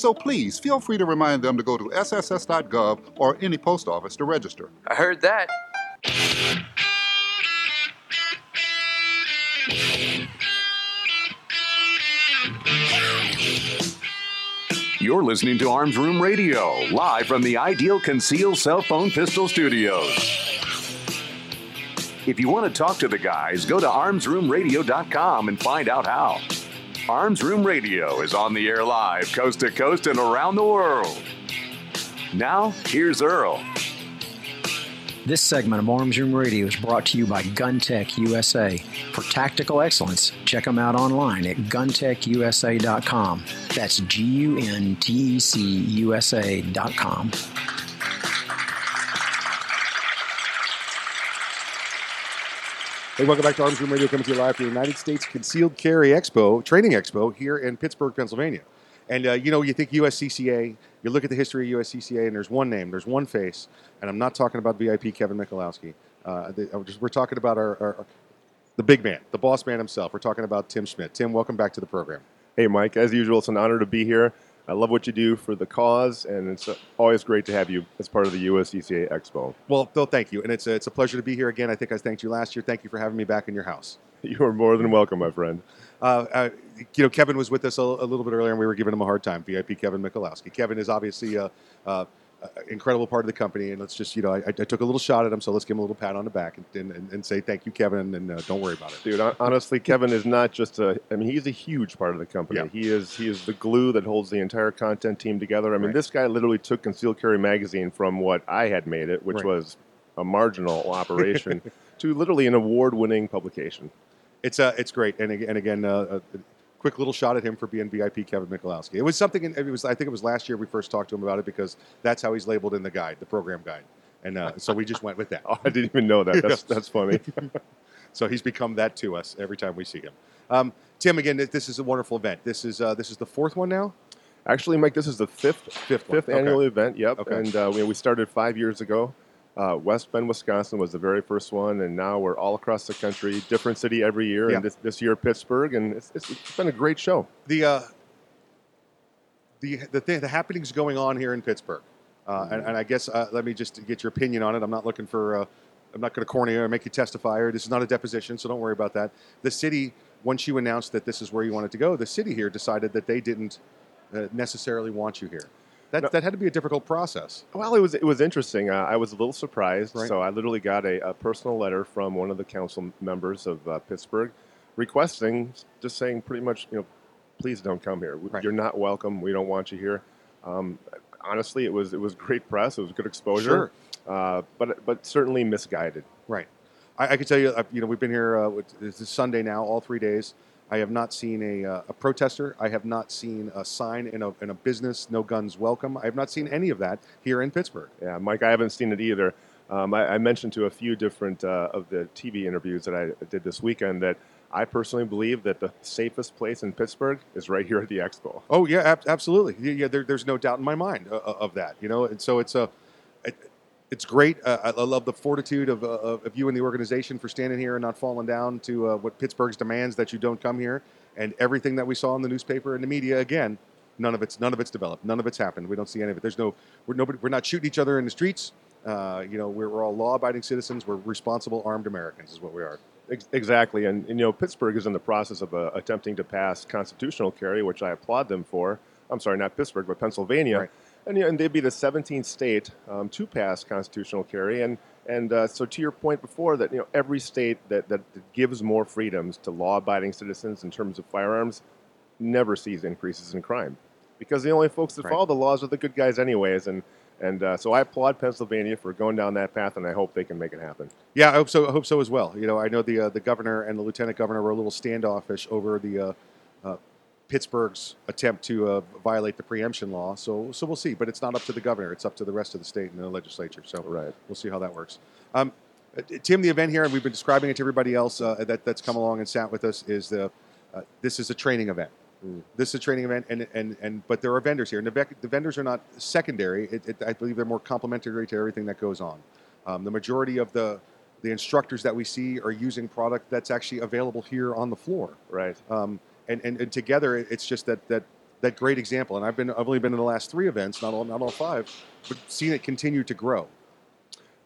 [SPEAKER 8] So please feel free to remind them to go to sss.gov or any post office to register.
[SPEAKER 9] I heard that.
[SPEAKER 1] You're listening to Arms Room Radio, live from the Ideal Conceal Cell Phone Pistol Studios. If you want to talk to the guys, go to armsroomradio.com and find out how. Arms Room Radio is on the air live, coast to coast and around the world. Now, here's Earl.
[SPEAKER 10] This segment of Arms Room Radio is brought to you by GunTech USA. For tactical excellence, check them out online at guntechusa.com. That's G U N T E C USA.com.
[SPEAKER 2] Hey, welcome back to Arms Room Radio, coming to you live from the United States Concealed Carry Expo, Training Expo, here in Pittsburgh, Pennsylvania. And uh, you know, you think USCCA, you look at the history of USCCA, and there's one name, there's one face, and I'm not talking about VIP Kevin Michalowski. Uh, just, we're talking about our, our the big man, the boss man himself. We're talking about Tim Schmidt. Tim, welcome back to the program.
[SPEAKER 11] Hey, Mike. As usual, it's an honor to be here. I love what you do for the cause, and it's always great to have you as part of the USCCA Expo.
[SPEAKER 2] Well, Phil, thank you, and it's a, it's a pleasure to be here again. I think I thanked you last year. Thank you for having me back in your house. [laughs]
[SPEAKER 11] You are more than welcome, my friend.
[SPEAKER 2] Uh, uh, you know, Kevin was with us a, a, little bit earlier, and we were giving him a hard time. VIP Kevin Michalowski. Kevin is obviously a, a, incredible part of the company, and let's just, you know, I, I, took a little shot at him, so let's give him a little pat on the back and, and, and say thank you, Kevin, and uh, don't worry about it.
[SPEAKER 11] Dude, honestly, Kevin is not just a. I mean, he's a huge part of the company.
[SPEAKER 2] Yeah.
[SPEAKER 11] He is he is the glue that holds the entire content team together. I mean,
[SPEAKER 2] Right.
[SPEAKER 11] this guy literally took Concealed Carry magazine from what I had made it, which
[SPEAKER 2] Right.
[SPEAKER 11] was a marginal operation, [laughs] to literally an award-winning publication.
[SPEAKER 2] It's uh, it's great, and and again, uh, a quick little shot at him for being VIP Kevin Michalowski. It was something. In, it was I think it was last year we first talked to him about it because that's how he's labeled in the guide, the program guide, and uh, so we just went with that.
[SPEAKER 11] Oh, [laughs] I didn't even know that. [laughs] That's that's funny. [laughs]
[SPEAKER 2] so he's become that to us every time we see him. Um, Tim, again, this is a wonderful event. This is uh, this is the fourth one now.
[SPEAKER 11] Actually, Mike, this is the fifth
[SPEAKER 2] Fifth
[SPEAKER 11] fifth annual
[SPEAKER 2] Okay.
[SPEAKER 11] event. Yep,
[SPEAKER 2] Okay.
[SPEAKER 11] and uh, we, we started five years ago. Uh, West Bend, Wisconsin was the very first one, and now we're all across the country, different city every year.
[SPEAKER 2] Yeah.
[SPEAKER 11] And this, this year, Pittsburgh, and it's, it's, it's been a great show.
[SPEAKER 2] the uh, the the, thing, the happenings going on here in Pittsburgh, uh, and, and I guess uh, let me just get your opinion on it. I'm not looking for uh, I'm not going to corner you or make you testify, or this is not a deposition, so don't worry about that. The city, once you announced that this is where you wanted to go, the city here decided that they didn't uh, necessarily want you here. That, that had to be a difficult process.
[SPEAKER 11] Well, it was it was interesting. Uh, I was a little surprised.
[SPEAKER 2] Right.
[SPEAKER 11] So I literally got a, a personal letter from one of the council members of uh, Pittsburgh, requesting, just saying pretty much, you know, please don't come here. You're not welcome. We don't want you here. Um, honestly, it was it was great press. It was good exposure. Uh, but but certainly misguided.
[SPEAKER 2] Right. I, I can tell you, uh, you know, we've been here. Uh, is Sunday now, all three days. I have not seen a, uh, a protester. I have not seen a sign in a, in a business, no guns welcome. I have not seen any of that here in Pittsburgh.
[SPEAKER 11] Yeah, Mike, I haven't seen it either. Um, I, I mentioned to a few different uh, of the TV interviews that I did this weekend that I personally believe that the safest place in Pittsburgh is right here at the Expo.
[SPEAKER 2] Oh yeah, ab- absolutely. Yeah, yeah there, there's no doubt in my mind uh, uh, of that. You know, and so it's a. It, it's great. Uh, I, I love the fortitude of, uh, of you and the organization for standing here and not falling down to uh, what Pittsburgh's demands that you don't come here. And everything that we saw in the newspaper and the media, again, none of it's none of it's developed. None of it's happened. We don't see any of it. There's no we're nobody. We're not shooting each other in the streets. Uh, you know, we're, we're all law-abiding citizens. We're responsible armed Americans, is what we are.
[SPEAKER 11] Exactly, and, and, you know Pittsburgh is in the process of uh, attempting to pass constitutional carry, which I applaud them for. I'm sorry, not Pittsburgh, but Pennsylvania, and, and they'd be the 17th state um, to pass constitutional carry. And and uh, so to your point before, that you know every state that, that gives more freedoms to law-abiding citizens in terms of firearms never sees increases in crime, because the only folks that
[SPEAKER 2] Right.
[SPEAKER 11] follow the laws are the good guys, anyways. And and uh, so I applaud Pennsylvania for going down that path, and I hope they can make it happen.
[SPEAKER 2] Yeah, I hope so. I hope so as well. You know, I know the uh, the governor and the lieutenant governor were a little standoffish over the uh, Pittsburgh's attempt to uh, violate the preemption law. So, so we'll see. But it's not up to the governor; it's up to the rest of the state and the legislature. So,
[SPEAKER 11] right.
[SPEAKER 2] we'll see how that works. Um, uh, Tim, the event here, and we've been describing it to everybody else uh, that that's come along and sat with us. Is the uh, this is a training event. This is a training event, and and and but there are vendors here, and the, the vendors are not secondary. It, it, I believe they're more complementary to everything that goes on. Um, the majority of the the instructors that we see are using product that's actually available here on the floor.
[SPEAKER 11] Right.
[SPEAKER 2] Um, and, and and together, it's just that that that great example. And I've been I've only been in the last three events, not all not all five, but seen it continue to grow.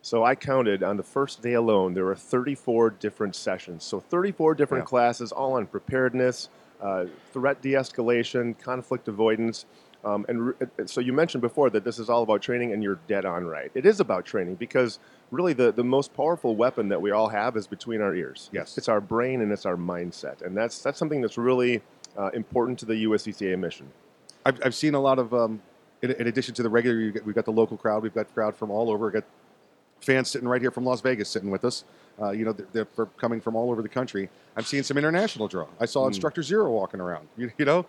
[SPEAKER 11] So I counted on the first day alone, there were 34 different sessions. So 34 different
[SPEAKER 2] Yeah.
[SPEAKER 11] classes, all on preparedness, uh, threat de escalation, conflict avoidance. Um, and re- so you mentioned before that this is all about training, and you're dead on right. It is about training because really the, the most powerful weapon that we all have is between our ears.
[SPEAKER 2] Yes.
[SPEAKER 11] It's our brain and it's our mindset. And that's, that's something that's really uh, important to the USCCA mission.
[SPEAKER 2] I've, I've seen a lot of, um, in, in addition to the regular, we've got the local crowd, we've got crowd from all over, we've got fans sitting right here from Las Vegas sitting with us. Uh, you know, they're, they're coming from all over the country. I'm seeing some international draw. I saw
[SPEAKER 11] Hmm.
[SPEAKER 2] Instructor Zero walking around. You, you know,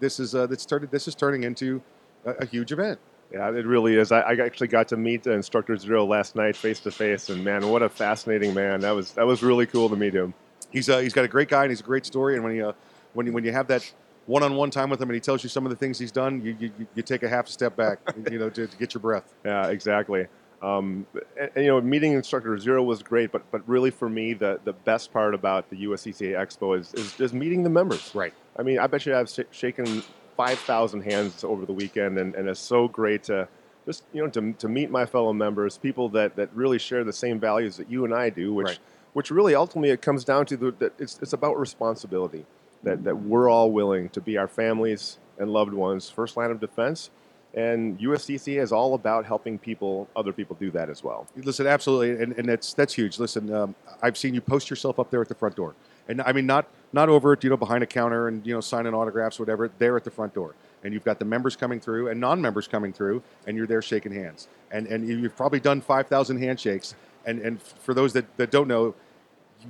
[SPEAKER 2] this is uh, this started. This is turning into a, a huge event.
[SPEAKER 11] Yeah, it really is. I, I actually got to meet uh, Instructor Zero last night face to face, and man, what a fascinating man! That was that was really cool to meet him.
[SPEAKER 2] He's uh, he's got a great guy and he's a great story. And when you uh, when you, when you have that one-on-one time with him and he tells you some of the things he's done, you you, you take a half a step back, [laughs] you know, to, to get your breath.
[SPEAKER 11] Yeah, exactly. Um, and, and, you know, meeting Instructor Zero was great, but but really for me, the, the best part about the USCCA Expo is, is is meeting the members.
[SPEAKER 2] Right.
[SPEAKER 11] I mean, I bet you I've sh- shaken five thousand hands over the weekend, and, and it's so great to just you know to, to meet my fellow members, people that, that really share the same values that you and I do, which
[SPEAKER 2] Right.
[SPEAKER 11] which really ultimately it comes down to the, that it's it's about responsibility. That that we're all willing to be our families and loved ones first line of defense. And USCCA is all about helping people, other people do that as well.
[SPEAKER 2] Listen, absolutely, and, and that's that's huge. Listen, um, I've seen you post yourself up there at the front door, and I mean not not over at you know behind a counter and you know signing autographs, or whatever. There at the front door, and you've got the members coming through and non-members coming through, and you're there shaking hands, and and you've probably done five thousand handshakes. And and for those that, that don't know,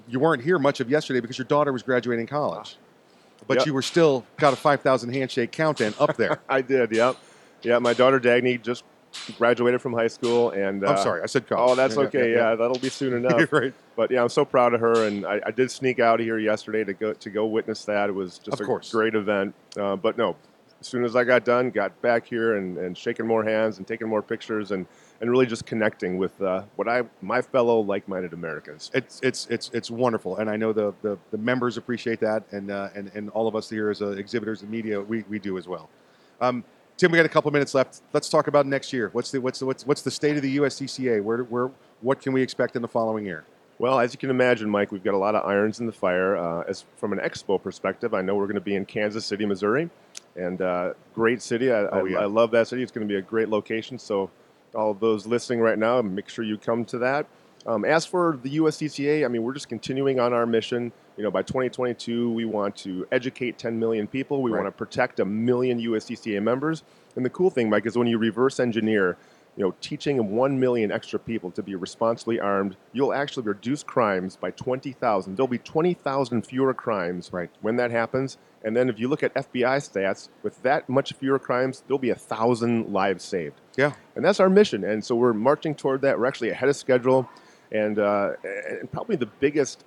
[SPEAKER 2] you weren't here much of yesterday because your daughter was graduating college, but
[SPEAKER 11] Yep.
[SPEAKER 2] you were still got a five thousand handshake count in up there. [laughs]
[SPEAKER 11] I did, yep. Yeah, my daughter Dagny just graduated from high school, and
[SPEAKER 2] I'm
[SPEAKER 11] uh,
[SPEAKER 2] sorry, I said college.
[SPEAKER 11] Oh, that's
[SPEAKER 2] Yeah,
[SPEAKER 11] okay.
[SPEAKER 2] yeah,
[SPEAKER 11] Yeah,
[SPEAKER 2] yeah.
[SPEAKER 11] that'll be soon [laughs] enough.
[SPEAKER 2] Right.
[SPEAKER 11] But yeah, I'm so proud of her, and I, I did sneak out of here yesterday to go to go witness that. It was just
[SPEAKER 2] Of
[SPEAKER 11] a
[SPEAKER 2] course.
[SPEAKER 11] great event. Uh, but no, as soon as I got done, got back here and, and shaking more hands and taking more pictures and, and really just connecting with uh, what I my fellow like-minded Americans.
[SPEAKER 2] It's it's it's it's wonderful, and I know the the, the members appreciate that, and uh, and and all of us here as uh, exhibitors and media, we, we do as well. Um, Tim, we got a couple minutes left. Let's talk about next year. What's the what's the what's what's the state of the USCCA? Where where what can we expect in the following year?
[SPEAKER 11] Well, as you can imagine, Mike, we've got a lot of irons in the fire. Uh, as from an expo perspective, I know we're going to be in Kansas City, Missouri, and uh, great city. I,
[SPEAKER 2] Oh,
[SPEAKER 11] I,
[SPEAKER 2] yeah.
[SPEAKER 11] I love that city. It's going to be a great location. So, all of those listening right now, make sure you come to that. Um, as for the USCCA, I mean, we're just continuing on our mission. You know, by 2022, we want to educate 10 million people. We
[SPEAKER 2] Right.
[SPEAKER 11] want to protect a million USCCA members. And the cool thing, Mike, is when you reverse engineer, you know, teaching 1 million extra people to be responsibly armed, you'll actually reduce crimes by 20,000. There'll be 20,000 fewer crimes
[SPEAKER 2] Right.
[SPEAKER 11] when that happens. And then if you look at FBI stats, with that much fewer crimes, there'll be a thousand lives saved.
[SPEAKER 2] Yeah.
[SPEAKER 11] And that's our mission. And so we're marching toward that. We're actually ahead of schedule. And, uh, and probably the biggest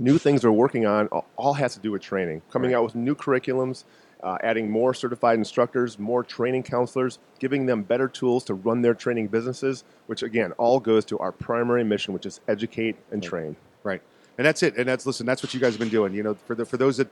[SPEAKER 11] new things we're working on all- all has to do with training, coming
[SPEAKER 2] Right.
[SPEAKER 11] out with new curriculums uh, adding more certified instructors, more training counselors, giving them better tools to run their training businesses, which again all goes to our primary mission, which is educate and train.
[SPEAKER 2] Right. And that's it. And that's listen. That's what you guys have been doing. You know, for the for those that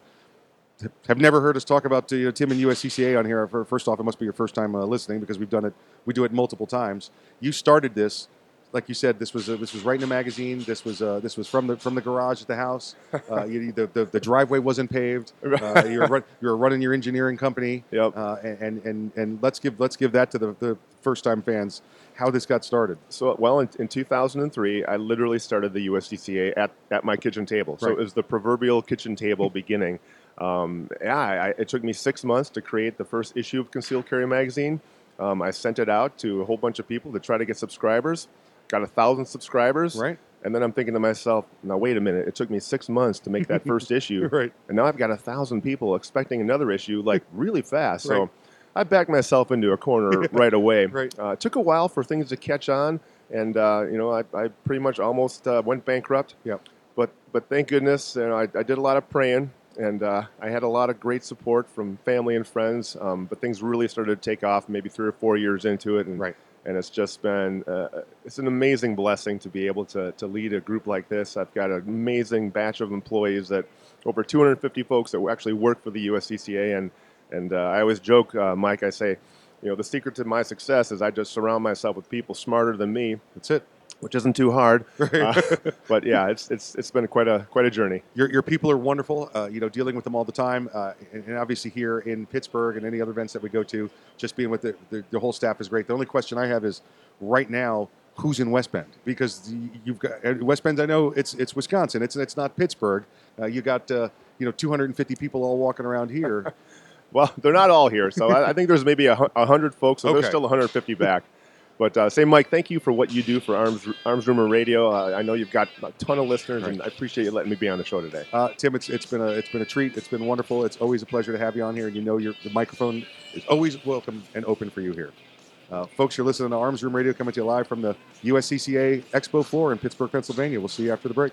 [SPEAKER 2] have never heard us talk about you know, Tim and USCCA on here. First off, it must be your first time uh, listening because we've done it. We do it multiple times. You started this, like you said. This was uh, this was right in a magazine. This was uh, this was from the from the garage at the house. [laughs] Uh, you, the, the the driveway wasn't paved. Uh, you, were run, you were running your engineering company.
[SPEAKER 11] Yep.
[SPEAKER 2] Uh, and and and let's give let's give that to the, the first time fans how this got started.
[SPEAKER 11] So, well, in, in 2003, I literally started the USCCA at, at my kitchen table. So
[SPEAKER 2] Right.
[SPEAKER 11] it was the proverbial kitchen table beginning. Um, yeah, I, it took me six months to create the first issue of Concealed Carry magazine. Um, I sent it out to a whole bunch of people to try to get subscribers. Got a thousand subscribers.
[SPEAKER 2] Right.
[SPEAKER 11] And then I'm thinking to myself, now wait a minute. It took me six months to make that [laughs] first issue.
[SPEAKER 2] Right.
[SPEAKER 11] And now I've got a thousand people expecting another issue like [laughs] really fast. So I backed myself into a corner [laughs] right away.
[SPEAKER 2] Right.
[SPEAKER 11] Uh, it took a while for things to catch on, and uh, you know, I, I pretty much almost uh, went bankrupt.
[SPEAKER 2] Yep.
[SPEAKER 11] But but thank goodness, you know, I, I did a lot of praying, and uh, I had a lot of great support from family and friends. Um, but things really started to take off maybe three or four years into it, and
[SPEAKER 2] Right.
[SPEAKER 11] And it's just been uh, it's an amazing blessing to be able to to lead a group like this. I've got an amazing batch of employees that over 250 folks that actually work for the USCCA, and and uh, I always joke, uh, Mike, I say, you know, the secret to my success is I just surround myself with people smarter than me.
[SPEAKER 2] That's it.
[SPEAKER 11] Which isn't too hard, [laughs] Uh, [laughs] but yeah, it's it's it's been quite a quite a journey.
[SPEAKER 2] Your, your people are wonderful. Uh, you know, dealing with them all the time, uh, and, and obviously here in Pittsburgh and any other events that we go to, just being with the, the, the whole staff is great. The only question I have is, right now, who's in West Bend? Because you've got uh, West Bend. I know it's it's Wisconsin. It's it's not Pittsburgh. Uh, you got uh, you know 250 people all walking around here. [laughs]
[SPEAKER 11] Well, they're not all here, so I, I think there's maybe a, a hundred folks, so
[SPEAKER 2] Okay.
[SPEAKER 11] there's still 150 back. But uh, say, Mike, thank you for what you do for Arms Arms Room Radio. Uh, I know you've got a ton of listeners, and I appreciate you letting me be on the show today.
[SPEAKER 2] Uh, Tim, it's, it's been a it's been a treat. It's been wonderful. It's always a pleasure to have you on here, and you know your the microphone is always welcome and open for you here. Uh, folks, you're listening to Arms Room Radio coming to you live from the USCCA Expo floor in Pittsburgh, Pennsylvania. We'll see you after the break.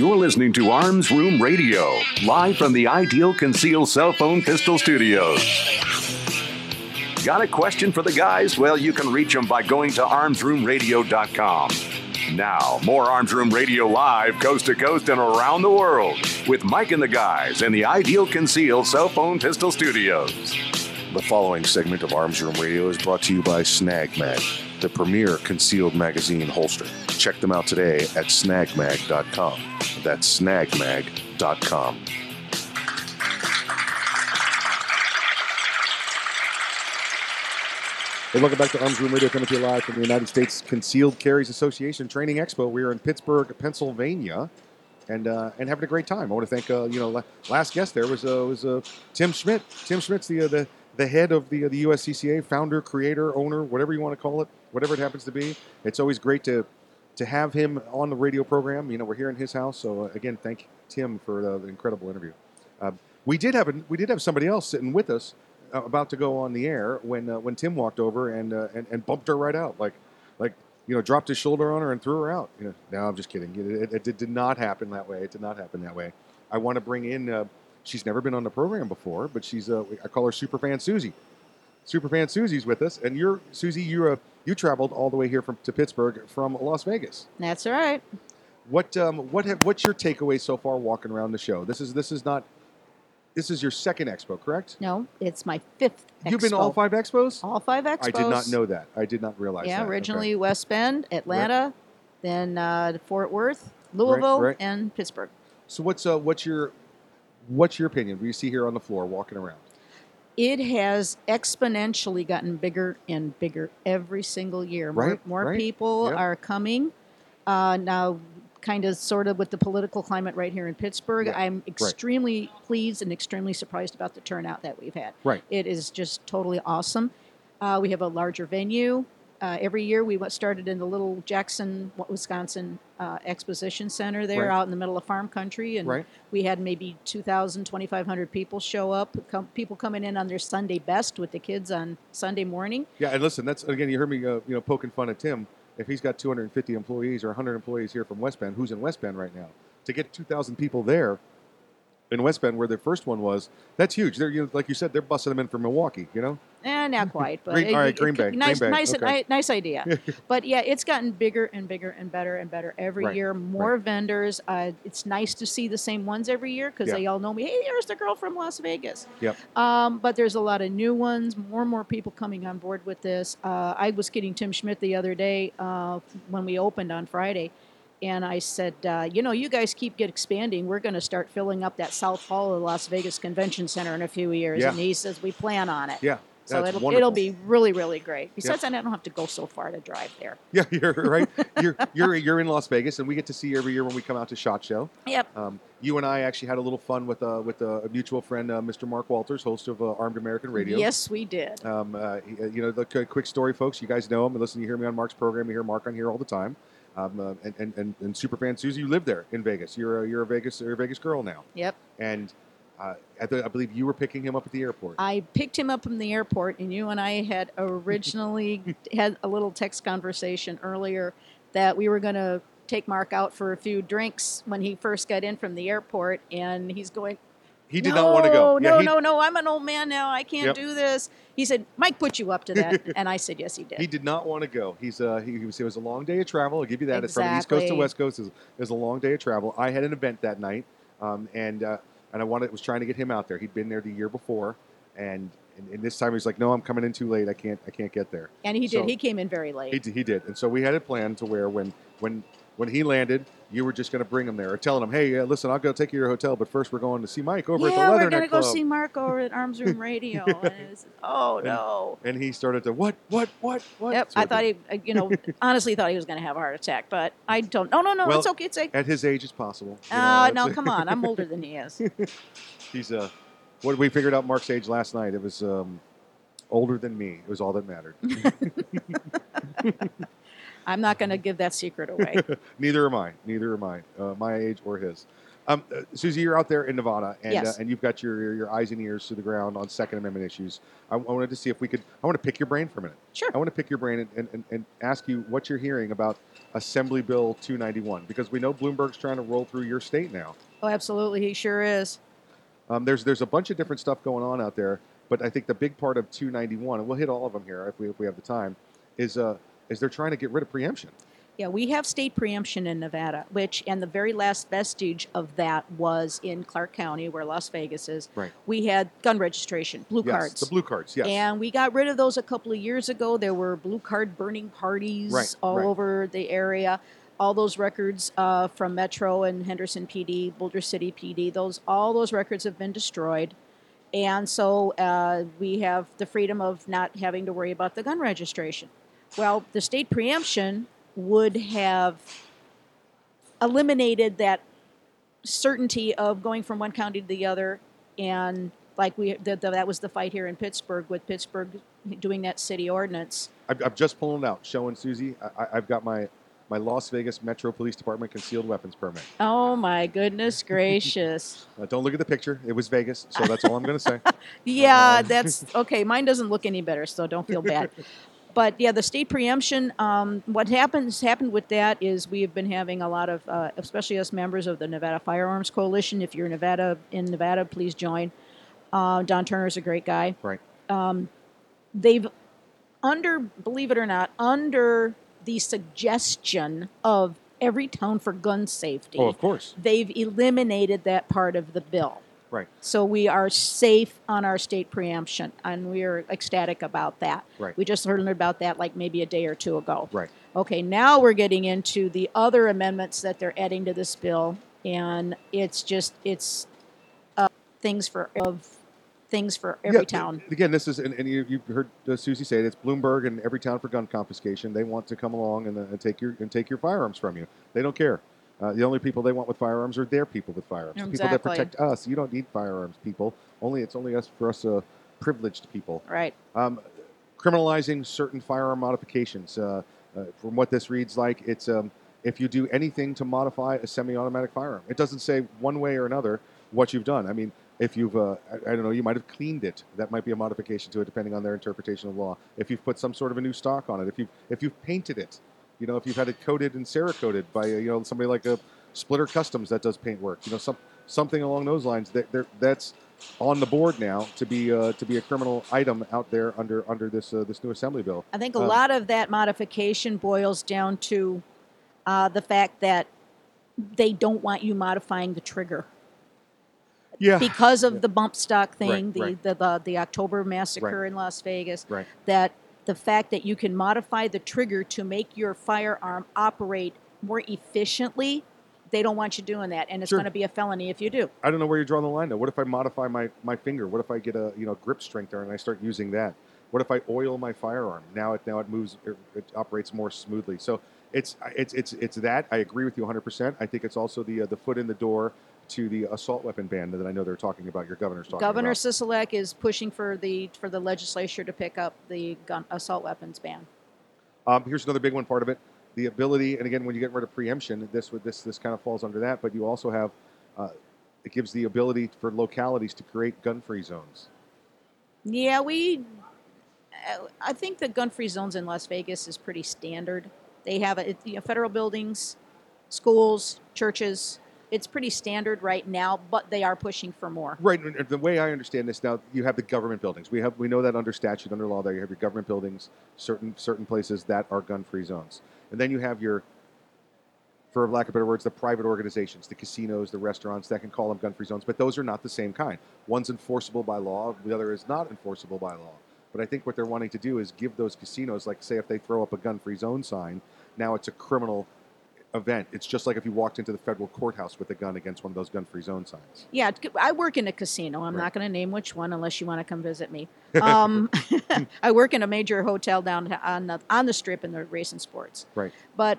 [SPEAKER 1] You're listening to Arms Room Radio, live from the Ideal Conceal Cell Phone Pistol Studios. Got a question for the guys? Well, you can reach them by going to armsroomradio.com. Now, more Arms Room Radio live, coast to coast and around the world, with Mike and the guys in the Ideal Conceal Cell Phone Pistol Studios.
[SPEAKER 2] The following segment of Arms Room Radio is brought to you by Snag Mag, the premier concealed magazine holster. Check them out today at snagmag.com. That's snagmag.com. Hey, welcome back to Arms Room Radio, coming to you live from the United States Concealed Carries Association Training Expo. We are in Pittsburgh, Pennsylvania, and uh, and having a great time. I want to thank uh, you know last guest there was uh, was uh, Tim Schmidt. Tim Schmidt's the uh, the the head of the uh, the USCCA, founder, creator, owner, whatever you want to call it, whatever it happens to be. It's always great to to have him on the radio program. You know, we're here in his house, so uh, again, thank Tim for the, incredible interview. Uh, we did have a, we did have somebody else sitting with us uh, about to go on the air when uh, when Tim walked over and, uh, and and bumped her right out, like like you know, dropped his shoulder on her and threw her out. You know, no, I'm just kidding. It, it, it did not happen that way. It did not happen that way. I want to bring in. She's never been on the program before, but she's I call her Superfan Susie. Superfan Susie's with us, and you're Susie. You uh, you traveled all the way here from to Pittsburgh from Las Vegas.
[SPEAKER 12] That's all right.
[SPEAKER 2] What um what have what's your takeaway so far walking around the show? This is this is not this is your second expo, correct?
[SPEAKER 12] No, it's my fifth.
[SPEAKER 2] You've been to all five expos?
[SPEAKER 12] All five expos.
[SPEAKER 2] I did not know that. I did not realize
[SPEAKER 12] Yeah,
[SPEAKER 2] that. Okay.
[SPEAKER 12] originally West Bend, Atlanta, then uh, Fort Worth, Louisville,
[SPEAKER 2] right.
[SPEAKER 12] and Pittsburgh.
[SPEAKER 2] So what's uh what's your what's your opinion? What do you see here on the floor walking around?
[SPEAKER 12] It has exponentially gotten bigger and bigger every single year. More,
[SPEAKER 2] Right,
[SPEAKER 12] more
[SPEAKER 2] right.
[SPEAKER 12] people
[SPEAKER 2] Yep.
[SPEAKER 12] are coming. Uh, now, kind of sort of with the political climate right here in Pittsburgh,
[SPEAKER 2] Yeah,
[SPEAKER 12] I'm
[SPEAKER 2] right.
[SPEAKER 12] extremely pleased and extremely surprised about the turnout that we've had.
[SPEAKER 2] Right.
[SPEAKER 12] It is just totally awesome. Uh, we have a larger venue. Uh, every year we started in the little Jackson, Wisconsin uh, Exposition Center there
[SPEAKER 2] Right.
[SPEAKER 12] out in the middle of farm country. And
[SPEAKER 2] Right.
[SPEAKER 12] we had maybe 2,000, 2,500 people show up, come, people coming in on their Sunday best with the kids on Sunday morning.
[SPEAKER 2] Yeah, and listen, that's again you heard me uh, you know poking fun at Tim. If he's got 250 employees or 100 employees here from West Bend, who's in West Bend right now? To get 2,000 people there in West Bend, where the first one was, that's huge. They're you know, like you said, they're busting them in from Milwaukee. You know,
[SPEAKER 12] Eh, not [laughs] quite, but
[SPEAKER 2] Green-
[SPEAKER 12] it-
[SPEAKER 2] all right, Green Bay,
[SPEAKER 12] nice,
[SPEAKER 2] Green Bay,
[SPEAKER 12] nice,
[SPEAKER 2] okay.
[SPEAKER 12] nice idea. [laughs] but yeah, it's gotten bigger and bigger and better and better every
[SPEAKER 2] Right,
[SPEAKER 12] year. More vendors. Uh, it's nice to see the same ones every year because
[SPEAKER 2] Yeah.
[SPEAKER 12] they all know me. Hey, there's the girl from Las Vegas.
[SPEAKER 2] Yep.
[SPEAKER 12] Um, but there's a lot of new ones, more and more people coming on board with this. Uh, I was kidding Tim Schmidt the other day uh, when we opened on Friday, and I said, uh, you know, you guys keep get expanding. We're going to start filling up that South Hall of the Las Vegas Convention Center in a few years.
[SPEAKER 2] Yeah.
[SPEAKER 12] And he says, we plan on it.
[SPEAKER 2] Yeah,
[SPEAKER 12] So
[SPEAKER 2] that's
[SPEAKER 12] it'll,
[SPEAKER 2] wonderful.
[SPEAKER 12] it'll be really, really great. Besides
[SPEAKER 2] Yeah.
[SPEAKER 12] that, I don't have to go so far to drive there.
[SPEAKER 2] Yeah, [laughs] you're right. you're [laughs] you're you're in Las Vegas, and we get to see you every year when we come out to Shot Show.
[SPEAKER 12] Yep.
[SPEAKER 2] Um, you and I actually had a little fun with uh, with uh, a mutual friend, uh, Mr. Mark Walters, host of uh, Armed American Radio.
[SPEAKER 12] Yes, we did.
[SPEAKER 2] Um, uh, uh, you know, the quick story, folks. You guys know him. And listen, you hear me on Mark's program. You hear Mark on here all the time. Um, uh, and, and, and, and Superfan Susie, you live there in Vegas. You're a, you're a Vegas you're a Vegas girl now.
[SPEAKER 12] Yep.
[SPEAKER 2] And uh, I, th- I believe you were picking him up at the airport.
[SPEAKER 12] I picked him up from the airport, and you and I had originally [laughs] had a little text conversation earlier that we were going to take Mark out for a few drinks when he first got in from the airport, and he's going.
[SPEAKER 2] He did not want to go.
[SPEAKER 12] No,
[SPEAKER 2] Yeah,
[SPEAKER 12] no,
[SPEAKER 2] he-
[SPEAKER 12] no, no. I'm an old man now. I can't
[SPEAKER 2] Yep.
[SPEAKER 12] do this. He said, Mike put you up to that. [laughs] and I said, yes, he did.
[SPEAKER 2] He did not want to go. He's uh, he, he was, it was a long day of travel. I'll give you that. It's from East Coast to West Coast. It was, it was a long day of travel. I had an event that night, um, and uh, and I wanted was trying to get him out there. He'd been there the year before, and and, and this time he's like, no, I'm coming in too late. I can't I can't get there.
[SPEAKER 12] And he did. He came in very late.
[SPEAKER 2] He, d- he did, and so we had it planned to where when when when he landed, you were just going to bring him there, or telling him, hey, uh, listen, I'll go take you to your hotel, but first we're going to see Mike over
[SPEAKER 12] yeah,
[SPEAKER 2] at the
[SPEAKER 12] we're gonna go see Mark over at Arms Room [laughs] Radio. and it was, oh
[SPEAKER 2] And-
[SPEAKER 12] no.
[SPEAKER 2] And he started to what what what what?
[SPEAKER 12] Yep, I thought he, uh, you know, [laughs] honestly thought he was going to have a heart attack, but I don't. No, no, no,
[SPEAKER 2] Well,
[SPEAKER 12] it's okay. It's okay.
[SPEAKER 2] At his age, it's possible. know,
[SPEAKER 12] Uh, no, come on. I'm older than he is. [laughs]
[SPEAKER 2] He's uh, what we figured out Mark's age last night. It was um, older than me. It was all that mattered.
[SPEAKER 12] I'm not going to give that secret away. [laughs]
[SPEAKER 2] Neither am I. Neither am I. Uh, my age or his. Um, uh, Susie, you're out there in Nevada, and
[SPEAKER 12] Yes.
[SPEAKER 2] uh, and you've got your, your your eyes and ears to the ground on Second Amendment issues. I, I wanted to see if we could. I want to pick your brain for a minute.
[SPEAKER 12] Sure.
[SPEAKER 2] I want to pick your brain and, and, and, and ask you what you're hearing about Assembly Bill 291 because we know Bloomberg's trying to roll through your state now.
[SPEAKER 12] Oh, absolutely. He sure is.
[SPEAKER 2] Um, there's there's a bunch of different stuff going on out there, but I think the big part of 291, and we'll hit all of them here if we if we have the time, is uh is they're trying to get rid of preemption.
[SPEAKER 12] Yeah, we have state preemption in Nevada, which, and the very last vestige of that was in Clark County, where Las Vegas is.
[SPEAKER 2] Right.
[SPEAKER 12] We had gun registration, blue
[SPEAKER 2] Yes,
[SPEAKER 12] cards.
[SPEAKER 2] the blue cards, yes.
[SPEAKER 12] And we got rid of those a couple of years ago. There were blue card burning parties
[SPEAKER 2] Right,
[SPEAKER 12] all
[SPEAKER 2] right.
[SPEAKER 12] over the area. All those records uh, from Metro and Henderson PD, Boulder City PD, those all those records have been destroyed. And so uh, we have the freedom of not having to worry about the gun registration. Well, the state preemption would have eliminated that certainty of going from one county to the other. And like we, the, the, that was the fight here in Pittsburgh with Pittsburgh doing that city ordinance.
[SPEAKER 2] I'm, I'm just pulling it out, showing Susie. I, I've got my my Las Vegas Metro Police Department concealed weapons permit.
[SPEAKER 12] Oh my goodness gracious. [laughs]
[SPEAKER 2] Uh, don't look at the picture. It was Vegas, so that's all I'm going to say. [laughs]
[SPEAKER 12] Yeah, that's okay. Mine doesn't look any better, so don't feel bad. [laughs] But yeah, the state preemption. Um, what happens happened with that is we have been having a lot of, uh, especially us members of the Nevada Firearms Coalition. If you're Nevada in Nevada, please join. Uh, Don is a great guy.
[SPEAKER 2] Right.
[SPEAKER 12] Um, they've under, believe it or not, under the suggestion of Everytown for gun safety.
[SPEAKER 2] Oh, of course.
[SPEAKER 12] They've eliminated that part of the bill.
[SPEAKER 2] Right.
[SPEAKER 12] So we are safe on our state preemption, and we are ecstatic about that.
[SPEAKER 2] Right.
[SPEAKER 12] We just learned about that like maybe a day or two ago.
[SPEAKER 2] Right.
[SPEAKER 12] Okay, now we're getting into the other amendments that they're adding to this bill, and it's just it's uh, things for of things for every
[SPEAKER 2] Yeah,
[SPEAKER 12] town.
[SPEAKER 2] Again, this is, and, and you, you've heard uh, Susie say it. It's Bloomberg and every town for gun confiscation. They want to come along and, uh, and take your and take your firearms from you. They don't care. Uh, the only people they want with firearms are their people with firearms. The People that protect us. You don't need firearms, people. Only it's only us for us uh, privileged people.
[SPEAKER 12] Right.
[SPEAKER 2] Um, criminalizing certain firearm modifications. Uh, uh, from what this reads like, it's um, if you do anything to modify a semi-automatic firearm. It doesn't say one way or another what you've done. I mean, if you've, uh, I, I don't know, you might have cleaned it. That might be a modification to it, depending on their interpretation of law. If you've put some sort of a new stock on it, if you've if you've painted it, you know, if you've had it coated and cerakoted by you know somebody like a Splitter Customs that does paint work, you know, some something along those lines. That that's on the board now to be uh, to be a criminal item out there under under this uh, this new assembly bill.
[SPEAKER 12] I think a
[SPEAKER 2] Um,
[SPEAKER 12] lot of that modification boils down to uh, the fact that they don't want you modifying the trigger.
[SPEAKER 2] Yeah.
[SPEAKER 12] Because of the bump stock thing,
[SPEAKER 2] Right,
[SPEAKER 12] the,
[SPEAKER 2] right.
[SPEAKER 12] the, the the October massacre
[SPEAKER 2] Right.
[SPEAKER 12] in Las Vegas.
[SPEAKER 2] Right.
[SPEAKER 12] That the fact that you can modify the trigger to make your firearm operate more efficiently, they don't want you doing that, and it's
[SPEAKER 2] Sure.
[SPEAKER 12] going to be a felony if you do.
[SPEAKER 2] I don't know where you're drawing the line though. What if I modify my, my finger? What if I get a you know grip strength there and I start using that? What if I oil my firearm? Now it now it moves it, it operates more smoothly. So it's it's it's it's that. I agree with you 100. percent I think it's also the uh, the foot in the door to the assault weapon ban that I know they're talking about. Your governor's talking
[SPEAKER 12] Governor
[SPEAKER 2] about.
[SPEAKER 12] Sisolak is pushing for the for the legislature to pick up the gun assault weapons ban.
[SPEAKER 2] Um, here's another big one part of it: the ability. And again, when you get rid of preemption, this would this this kind of falls under that. But you also have uh, it gives the ability for localities to create gun-free zones.
[SPEAKER 12] Yeah, we. uh, I think the gun-free zones in Las Vegas is pretty standard. They have a, you know, federal buildings, schools, churches. It's pretty standard right now, but they are pushing for more.
[SPEAKER 2] Right. The way I understand this now, you have the government buildings. We have we know that under statute, under law, there you have your government buildings, certain certain places that are gun-free zones, and then you have your, for lack of better words, the private organizations, the casinos, the restaurants that can call them gun-free zones, but those are not the same kind. One's enforceable by law, the other is not enforceable by law. But I think what they're wanting to do is give those casinos, like say if they throw up a gun-free zone sign, now it's a criminal event. It's just like if you walked into the federal courthouse with a gun against one of those gun-free zone signs.
[SPEAKER 12] Yeah, I work in a casino. I'm not going to name which one unless you want to come visit me. [laughs] Um, [laughs] I work in a major hotel down on the, on the strip in the racing sports.
[SPEAKER 2] Right.
[SPEAKER 12] But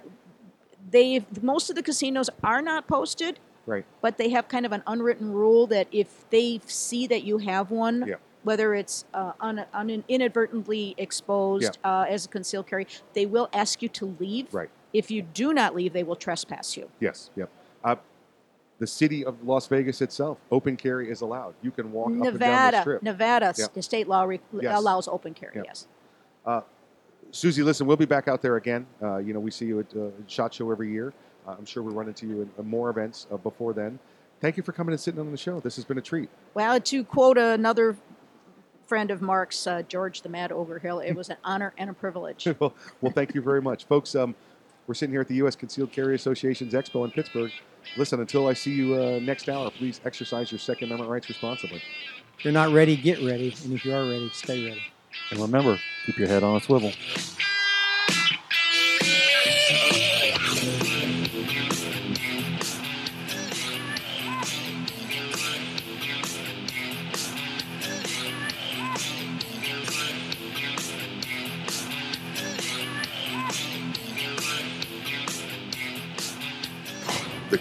[SPEAKER 12] they most of the casinos are not posted,
[SPEAKER 2] Right.
[SPEAKER 12] but they have kind of an unwritten rule that if they see that you have one,
[SPEAKER 2] Yeah.
[SPEAKER 12] whether it's uh, un, un, inadvertently exposed uh, as a concealed carry, they will ask you to leave.
[SPEAKER 2] Right.
[SPEAKER 12] If you do not leave, they will trespass you.
[SPEAKER 2] Yes. Yep. Uh, the city of Las Vegas itself, open carry is allowed. You can walk up and down the
[SPEAKER 12] Nevada,
[SPEAKER 2] strip.
[SPEAKER 12] Nevada,
[SPEAKER 2] Yep.
[SPEAKER 12] the state law re-
[SPEAKER 2] Yes.
[SPEAKER 12] allows open carry.
[SPEAKER 2] Yep.
[SPEAKER 12] Yes.
[SPEAKER 2] Uh, Susie, listen, we'll be back out there again. Uh, you know, we see you at uh, Shot Show every year. Uh, I'm sure we'll run into you in uh, more events uh, before then. Thank you for coming and sitting on the show. This has been a treat.
[SPEAKER 12] Well, to quote another friend of Mark's, uh, George the Mad Ogre Hill, it [laughs] was an honor and a privilege. [laughs]
[SPEAKER 2] well, well, thank you very much, folks. Um, We're sitting here at the U.S. Concealed Carry Association's Expo in Pittsburgh. Listen, until I see you uh, next hour, please exercise your Second Amendment rights responsibly.
[SPEAKER 13] If you're not ready, get ready. And if you are ready, stay ready.
[SPEAKER 14] And remember, keep your head on a swivel.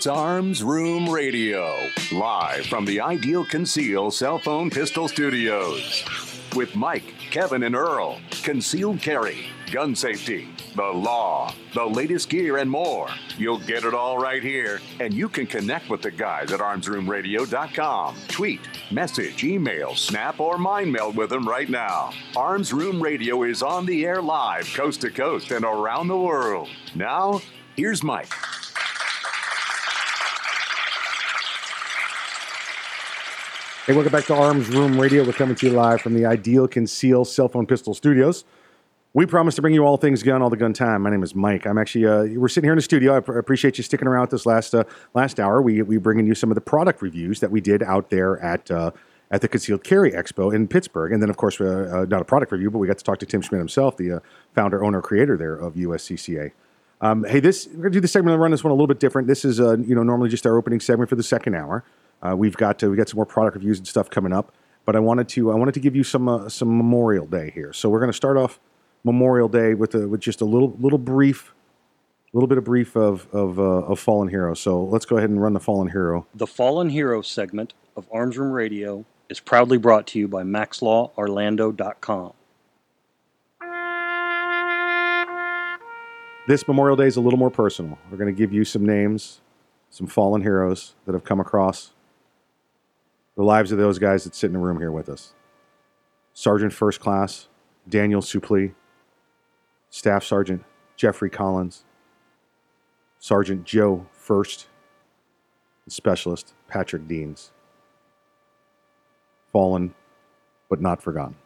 [SPEAKER 1] It's Arms Room Radio, live from the Ideal Conceal Cell Phone Pistol Studios. With Mike, Kevin, and Earl, concealed carry, gun safety, the law, the latest gear, and more. You'll get it all right here, and you can connect with the guys at armsroomradio.com. Tweet, message, email, snap, or mind meld with them right now. Arms Room Radio is on the air live, coast to coast, and around the world. Now, here's Mike.
[SPEAKER 2] Hey, welcome back to Arms Room Radio. We're coming to you live from the Ideal Conceal Cell Phone Pistol Studios. We promise to bring you all things gun, all the gun time. My name is Mike. I'm actually uh, we're sitting here in the studio. I pr- appreciate you sticking around with us last uh, last hour. We we bringing you some of the product reviews that we did out there at uh, at the Concealed Carry Expo in Pittsburgh, and then of course uh, uh, not a product review, but we got to talk to Tim Schmidt himself, the uh, founder, owner, creator there of USCCA. Um, hey, this we're gonna do the segment and run this one a little bit different. This is you know normally just our opening segment for the second hour. Uh, we've got we got some more product reviews and stuff coming up, but I wanted to I wanted to give you some uh, some Memorial Day here. So we're going to start off Memorial Day with a, with just a little little brief, little bit of brief of of, uh, of fallen hero. So let's go ahead and run the fallen hero.
[SPEAKER 15] The Fallen Hero segment of Arms Room Radio is proudly brought to you by MaxLawOrlando.com.
[SPEAKER 2] This Memorial Day is a little more personal. We're going to give you some names, some fallen heroes that have come across the lives of those guys that sit in the room here with us. Sergeant First Class Daniel Suplee, Staff Sergeant Jeffrey Collins, Sergeant Joe First, and Specialist Patrick Deans. Fallen, but not forgotten.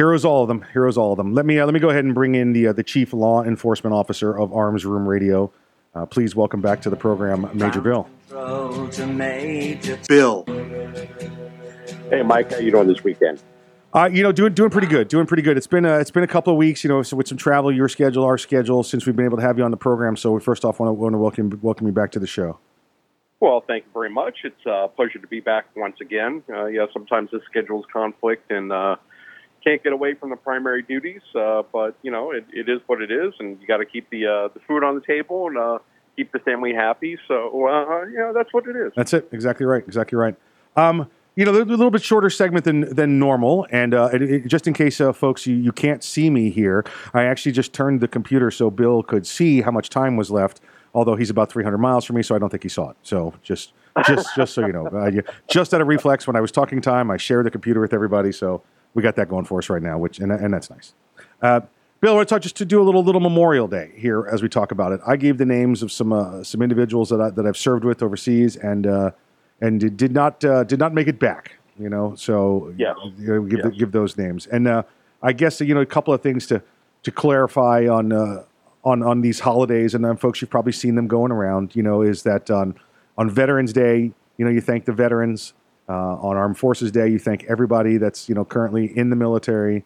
[SPEAKER 2] Heroes, all of them. Heroes, all of them. Let me uh, let me go ahead and bring in the uh, the chief law enforcement officer of Arms Room Radio. Uh, please welcome back to the program, Major Bill.
[SPEAKER 16] Bill.
[SPEAKER 17] Hey, Mike, how you doing this weekend?
[SPEAKER 2] Uh, you know, doing doing pretty good, doing pretty good. It's been a, it's been a couple of weeks, you know, so with some travel, your schedule, our schedule, since we've been able to have you on the program. So we first off want to want to welcome welcome you back to the show.
[SPEAKER 17] Well, thank you very much. It's a pleasure to be back once again. Uh, yeah, sometimes the schedules conflict and uh, can't get away from the primary duties, uh, but you know it, it is what it is, and you got to keep the uh, the food on the table and uh, keep the family happy. So uh, you know that's what it is.
[SPEAKER 2] That's it. Exactly right. Exactly right. Um, you know, a little bit shorter segment than than normal, and uh, it, it, just in case uh, folks you, you can't see me here, I actually just turned the computer so Bill could see how much time was left. Although he's about 300 miles from me, so I don't think he saw it. So just just just so you know, [laughs] uh, just out of reflex, when I was talking time, I share the computer with everybody, so we got that going for us right now, which and, and that's nice. Uh, Bill, I want to talk just to do a little little Memorial Day here as we talk about it. I gave the names of some uh, some individuals that I, that I've served with overseas and uh, and did- did not uh, did not make it back. You know, so
[SPEAKER 17] Yes.
[SPEAKER 2] you know, give the, give those names. And uh, I guess you know a couple of things to to clarify on uh, on on these holidays, and um, folks, you've probably seen them going around. You know, is that on on Veterans Day, you know, you thank the veterans. Uh, on Armed Forces Day, you thank everybody that's you know currently in the military.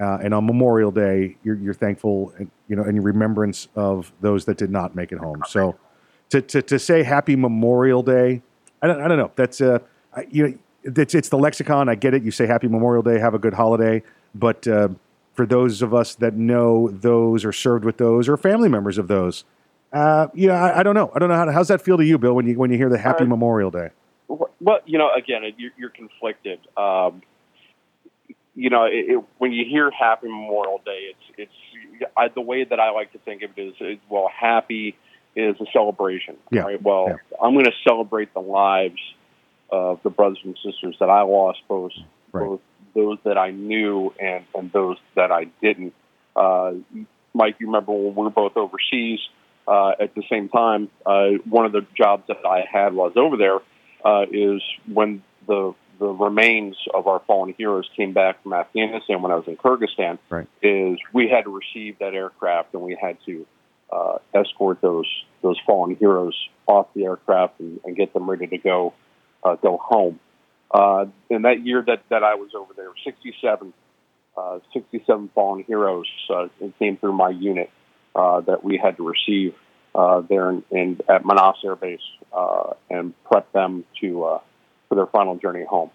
[SPEAKER 2] Uh, and on Memorial Day, you're, you're thankful, and, you know, in remembrance of those that did not make it home. So, to, to, to say Happy Memorial Day, I don't, I don't know. That's uh, I, you know, it's it's the lexicon. I get it. You say Happy Memorial Day, have a good holiday. But uh, for those of us that know those or served with those or family members of those, uh, you know, I, I don't know. I don't know how. How's that feel to you, Bill, when you when you hear the Happy
[SPEAKER 17] Uh,
[SPEAKER 2] Memorial Day?
[SPEAKER 17] Well, you know, again, you're, you're conflicted. Um, you know, it, it, when you hear Happy Memorial Day, it's it's I, the way that I like to think of it is, is well, happy is a celebration.
[SPEAKER 2] Yeah.
[SPEAKER 17] Right? Well, I'm going to celebrate the lives of the brothers and sisters that I lost, both both those that I knew and and those that I didn't. Uh, Mike, you remember when we were both overseas uh, at the same time? Uh, one of the jobs that I had was over there uh, is when the the remains of our fallen heroes came back from Afghanistan when I was in Kyrgyzstan.
[SPEAKER 2] Right.
[SPEAKER 17] Is we had to receive that aircraft and we had to uh, escort those those fallen heroes off the aircraft and, and get them ready to go uh, go home. Uh, in that year that, that I was over there, 67, uh, 67 fallen heroes uh, came through my unit uh, that we had to receive uh, there in, in, at Manas Air Base uh, and prep them to uh, for their final journey home.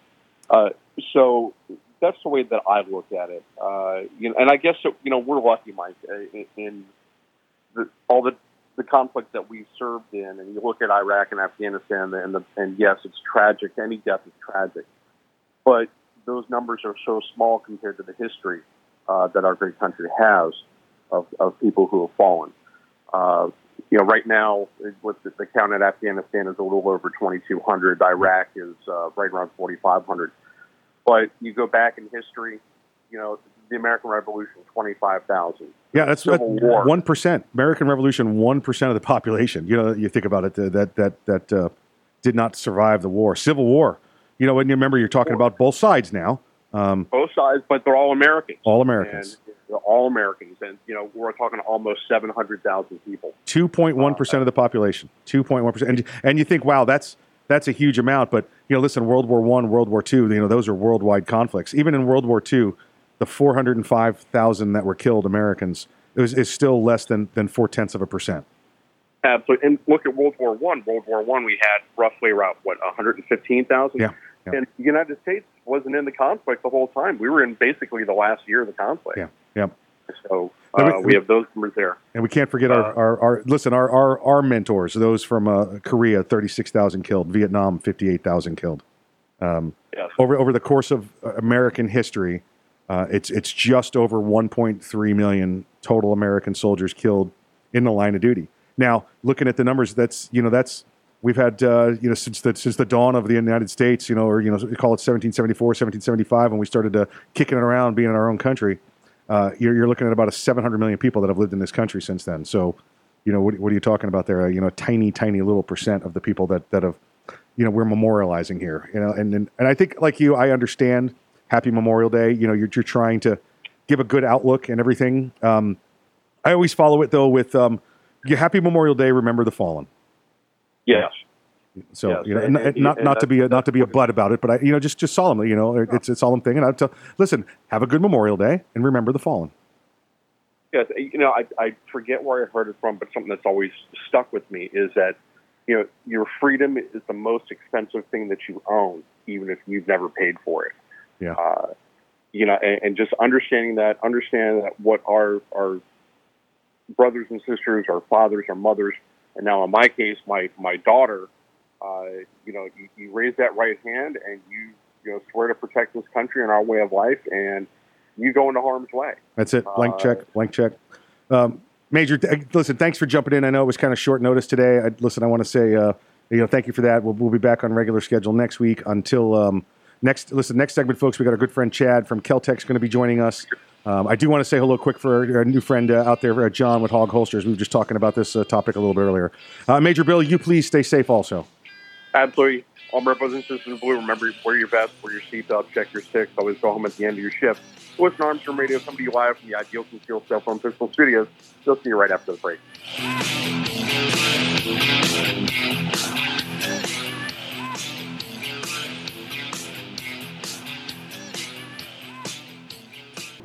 [SPEAKER 17] Uh, so that's the way that I look at it. Uh, you know, and I guess you know we're lucky, Mike, uh, in, the, all the the conflict that we served in, and you look at Iraq and Afghanistan, and the, and yes, it's tragic. Any death is tragic, but those numbers are so small compared to the history that our great country has of, of people who have fallen. You know, right now, with the, the count at Afghanistan is a little over 2,200. Iraq is uh, right around 4,500. But you go back in history, you know, the American Revolution, 25,000.
[SPEAKER 2] Yeah, that's
[SPEAKER 17] Civil War.
[SPEAKER 2] one percent. American Revolution, one percent of the population. You know, you think about it, that that that uh, did not survive the war. Civil War. You know, and you remember you're talking about both sides now. Um,
[SPEAKER 17] both sides, but they're all Americans.
[SPEAKER 2] All Americans.
[SPEAKER 17] And they're all Americans, and you know we're talking almost seven hundred thousand people.
[SPEAKER 2] Two point one percent uh, of the population. Two point one percent, and and you think, wow, that's that's a huge amount. But you know, listen, World War One, World War Two, you know, those are worldwide conflicts. Even in World War Two, the four hundred and five thousand that were killed Americans is, is still less than than four tenths of a percent.
[SPEAKER 17] Absolutely. And look at World War One. World War One, we had roughly around what one hundred and fifteen thousand.
[SPEAKER 2] Yeah. Yeah.
[SPEAKER 17] And the United States wasn't in the conflict the whole time. We were in basically the last year of the conflict.
[SPEAKER 2] Yeah. Yeah.
[SPEAKER 17] So
[SPEAKER 2] Now, we-
[SPEAKER 17] uh, we have those numbers there.
[SPEAKER 2] And we can't forget our, our, our listen, our, our, our mentors, those from uh, Korea, 36,000 killed, Vietnam, 58,000 killed. Um,
[SPEAKER 17] Yes.
[SPEAKER 2] over, over the course of uh, American history, uh, it's, it's just over 1.3 million total American soldiers killed in the line of duty. Now, looking at the numbers, that's, you know, that's, we've had, uh, you know, since the, since the dawn of the United States, you know, or, you know, we call it 1774, 1775, when we started kicking it around, being in our own country uh, you're, you're looking at about a 700 million people that have lived in this country since then. So, you know, what, what are you talking about there? You know, a tiny, tiny little percent of the people that, that have, you know, we're memorializing here. You know, and and, and I think like you, I understand Happy Memorial Day. You know, you're, you're trying to give a good outlook and everything. Um, I always follow it though with um, Happy Memorial Day. Remember the fallen.
[SPEAKER 17] Yes.
[SPEAKER 2] So
[SPEAKER 17] Yes,
[SPEAKER 2] you know,
[SPEAKER 17] and- and-
[SPEAKER 2] not
[SPEAKER 17] and
[SPEAKER 2] not to be a, not to be a butt about it, but I you know just just solemnly, you know, it's a solemn thing, and I tell listen, have a good Memorial Day and remember the fallen.
[SPEAKER 17] Yes, you know, I, I forget where I heard it from, but something that's always stuck with me is that, you know, your freedom is the most expensive thing that you own, even if you've never paid for it.
[SPEAKER 2] Yeah.
[SPEAKER 17] Uh, you know, and, and just understanding that, understanding that what our our brothers and sisters, our fathers, our mothers, and now in my case, my my daughter, uh, you know, you, you raise that right hand and you you know swear to protect this country and our way of life, and you go into harm's way.
[SPEAKER 2] That's it. Blank
[SPEAKER 17] Uh,
[SPEAKER 2] check. Blank check. Um, Major, th- listen. Thanks for jumping in. I know it was kind of short notice today. I, listen, I want to say, uh, you know, thank you for that. We'll, we'll be back on regular schedule next week. Until um, next, listen, next segment, folks. We got our good friend Chad from Keltec's going to be joining us. Um, I do want to say hello quick for our, new friend uh, out there, uh, John with Hog Holsters. We were just talking about this uh, topic a little bit earlier. Uh, Major Bill, you please stay safe. Also,
[SPEAKER 17] Absolutely. All my brothers and sisters in blue, remember, wear your vest, wear your seatbelt, check your sticks, always go home at the end of your shift. Listen to Arms Room Radio, somebody live from the Ideal Concealed Cell Phone Pistol Studios. We'll see you right after the break.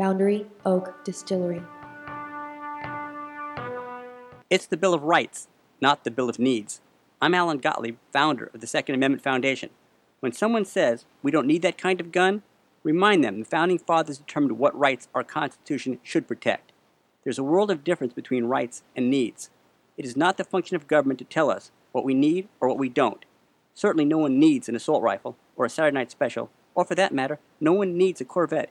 [SPEAKER 18] Boundary Oak Distillery.
[SPEAKER 6] It's the Bill of Rights, not the Bill of Needs. I'm Alan Gottlieb, founder of the Second Amendment Foundation. When someone says we don't need that kind of gun, remind them the Founding Fathers determined what rights our Constitution should protect. There's a world of difference between rights and needs. It is not the function of government to tell us what we need or what we don't. Certainly, no one needs an assault rifle or a Saturday night special, or for that matter, no one needs a Corvette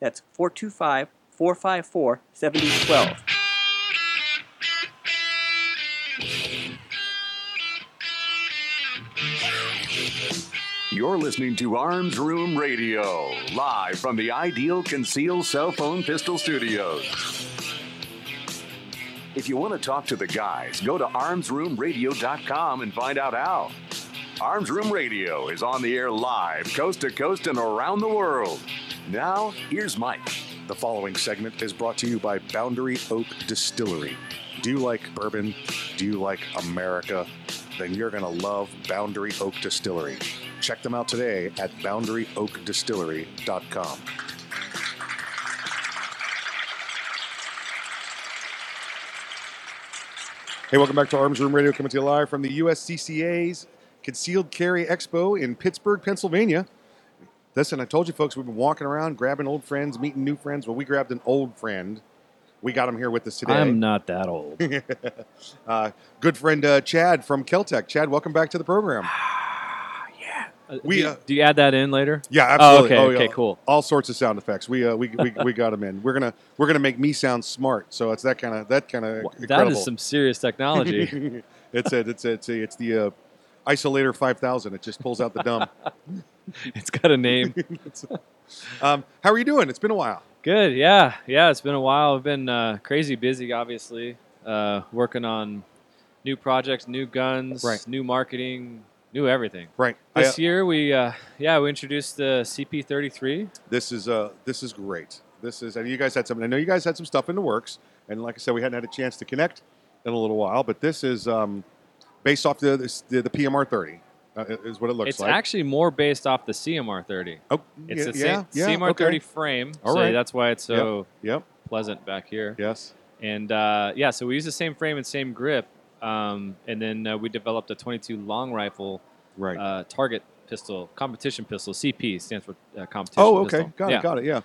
[SPEAKER 6] That's 425 454 7012.
[SPEAKER 1] You're listening to Arms Room Radio, live from the Ideal Conceal Cell Phone Pistol Studios. If you want to talk to the guys, go to armsroomradio.com and find out how. Arms Room Radio is on the air live, coast to coast and around the world. Now, here's Mike.
[SPEAKER 2] The following segment is brought to you by Boundary Oak Distillery. Do you like bourbon? Do you like America? Then you're going to love Boundary Oak Distillery. Check them out today at boundaryoakdistillery.com. Hey, welcome back to Arms Room Radio, coming to you live from the USCCA's Concealed Carry Expo in Pittsburgh, Pennsylvania. Listen, I told you folks, we've been walking around, grabbing old friends, meeting new friends. Well, we grabbed an old friend. We got him here with us today.
[SPEAKER 19] I'm not that old. [laughs]
[SPEAKER 2] uh, good friend uh, Chad from Keltec. Chad, welcome back to the program. We,
[SPEAKER 19] do, you,
[SPEAKER 2] uh,
[SPEAKER 19] do you add that in later?
[SPEAKER 2] Yeah, absolutely.
[SPEAKER 19] Oh, okay,
[SPEAKER 2] Oh,
[SPEAKER 19] okay,
[SPEAKER 2] yeah.
[SPEAKER 19] cool.
[SPEAKER 2] All sorts of sound effects. We uh, we, we, we got them in. We're gonna we're gonna make me sound smart. So it's that kind of that kind of
[SPEAKER 19] That is some serious technology. [laughs]
[SPEAKER 2] it's it. It's it's it's the uh, isolator five thousand. It just pulls out the dumb. [laughs] [laughs]
[SPEAKER 19] it's got a name. [laughs]
[SPEAKER 2] um, how are you doing? It's been a while.
[SPEAKER 19] Good, yeah, yeah. It's been a while. I've been uh, crazy busy, obviously, uh, working on new projects, new guns,
[SPEAKER 2] Right.
[SPEAKER 19] new marketing, new everything.
[SPEAKER 2] Right.
[SPEAKER 19] This
[SPEAKER 2] I, uh,
[SPEAKER 19] year, we uh, yeah, we introduced the CP33.
[SPEAKER 2] This is uh this is great. This is and you guys had some. I know you guys had some stuff in the works, and like I said, we hadn't had a chance to connect in a little while. But this is um, based off the the, the PMR thirty uh, is what it looks
[SPEAKER 19] It's
[SPEAKER 2] like.
[SPEAKER 19] It's actually more based off the CMR 30.
[SPEAKER 2] Oh,
[SPEAKER 19] it's the
[SPEAKER 2] yeah,
[SPEAKER 19] same
[SPEAKER 2] yeah,
[SPEAKER 19] CMR
[SPEAKER 2] okay.
[SPEAKER 19] 30 frame.
[SPEAKER 2] All
[SPEAKER 19] so
[SPEAKER 2] right.
[SPEAKER 19] that's why it's so
[SPEAKER 2] Yep, yep.
[SPEAKER 19] pleasant back here.
[SPEAKER 2] Yes.
[SPEAKER 19] And uh, yeah, so we use the same frame and same grip, um, and then uh, we developed a 22 long rifle
[SPEAKER 2] right.
[SPEAKER 19] uh, target pistol, competition pistol. CP stands for uh, competition.
[SPEAKER 2] Oh, okay,
[SPEAKER 19] pistol.
[SPEAKER 2] got
[SPEAKER 19] yeah.
[SPEAKER 2] it, got it. Yeah,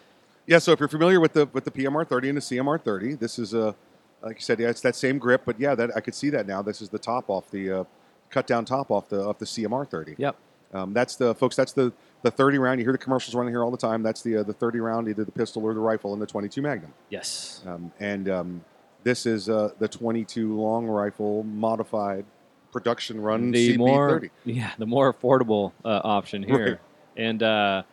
[SPEAKER 2] yeah. So if you're familiar with the with the PMR 30 and the CMR 30, this is a like you said, yeah, it's that same grip, but yeah, that I could see that now. This is the top off the uh, cut down top off the off the CMR 30.
[SPEAKER 19] Yep.
[SPEAKER 2] Um, that's the folks. That's the the 30 round. You hear the commercials running here all the time. That's the uh, the 30 round, either the pistol or the rifle, and the 22 Magnum.
[SPEAKER 19] Yes.
[SPEAKER 2] Um, and um, this is uh, the 22 long rifle modified production run
[SPEAKER 19] the
[SPEAKER 2] CP30.
[SPEAKER 19] more yeah the more affordable uh, option here
[SPEAKER 2] Right.
[SPEAKER 19] and uh,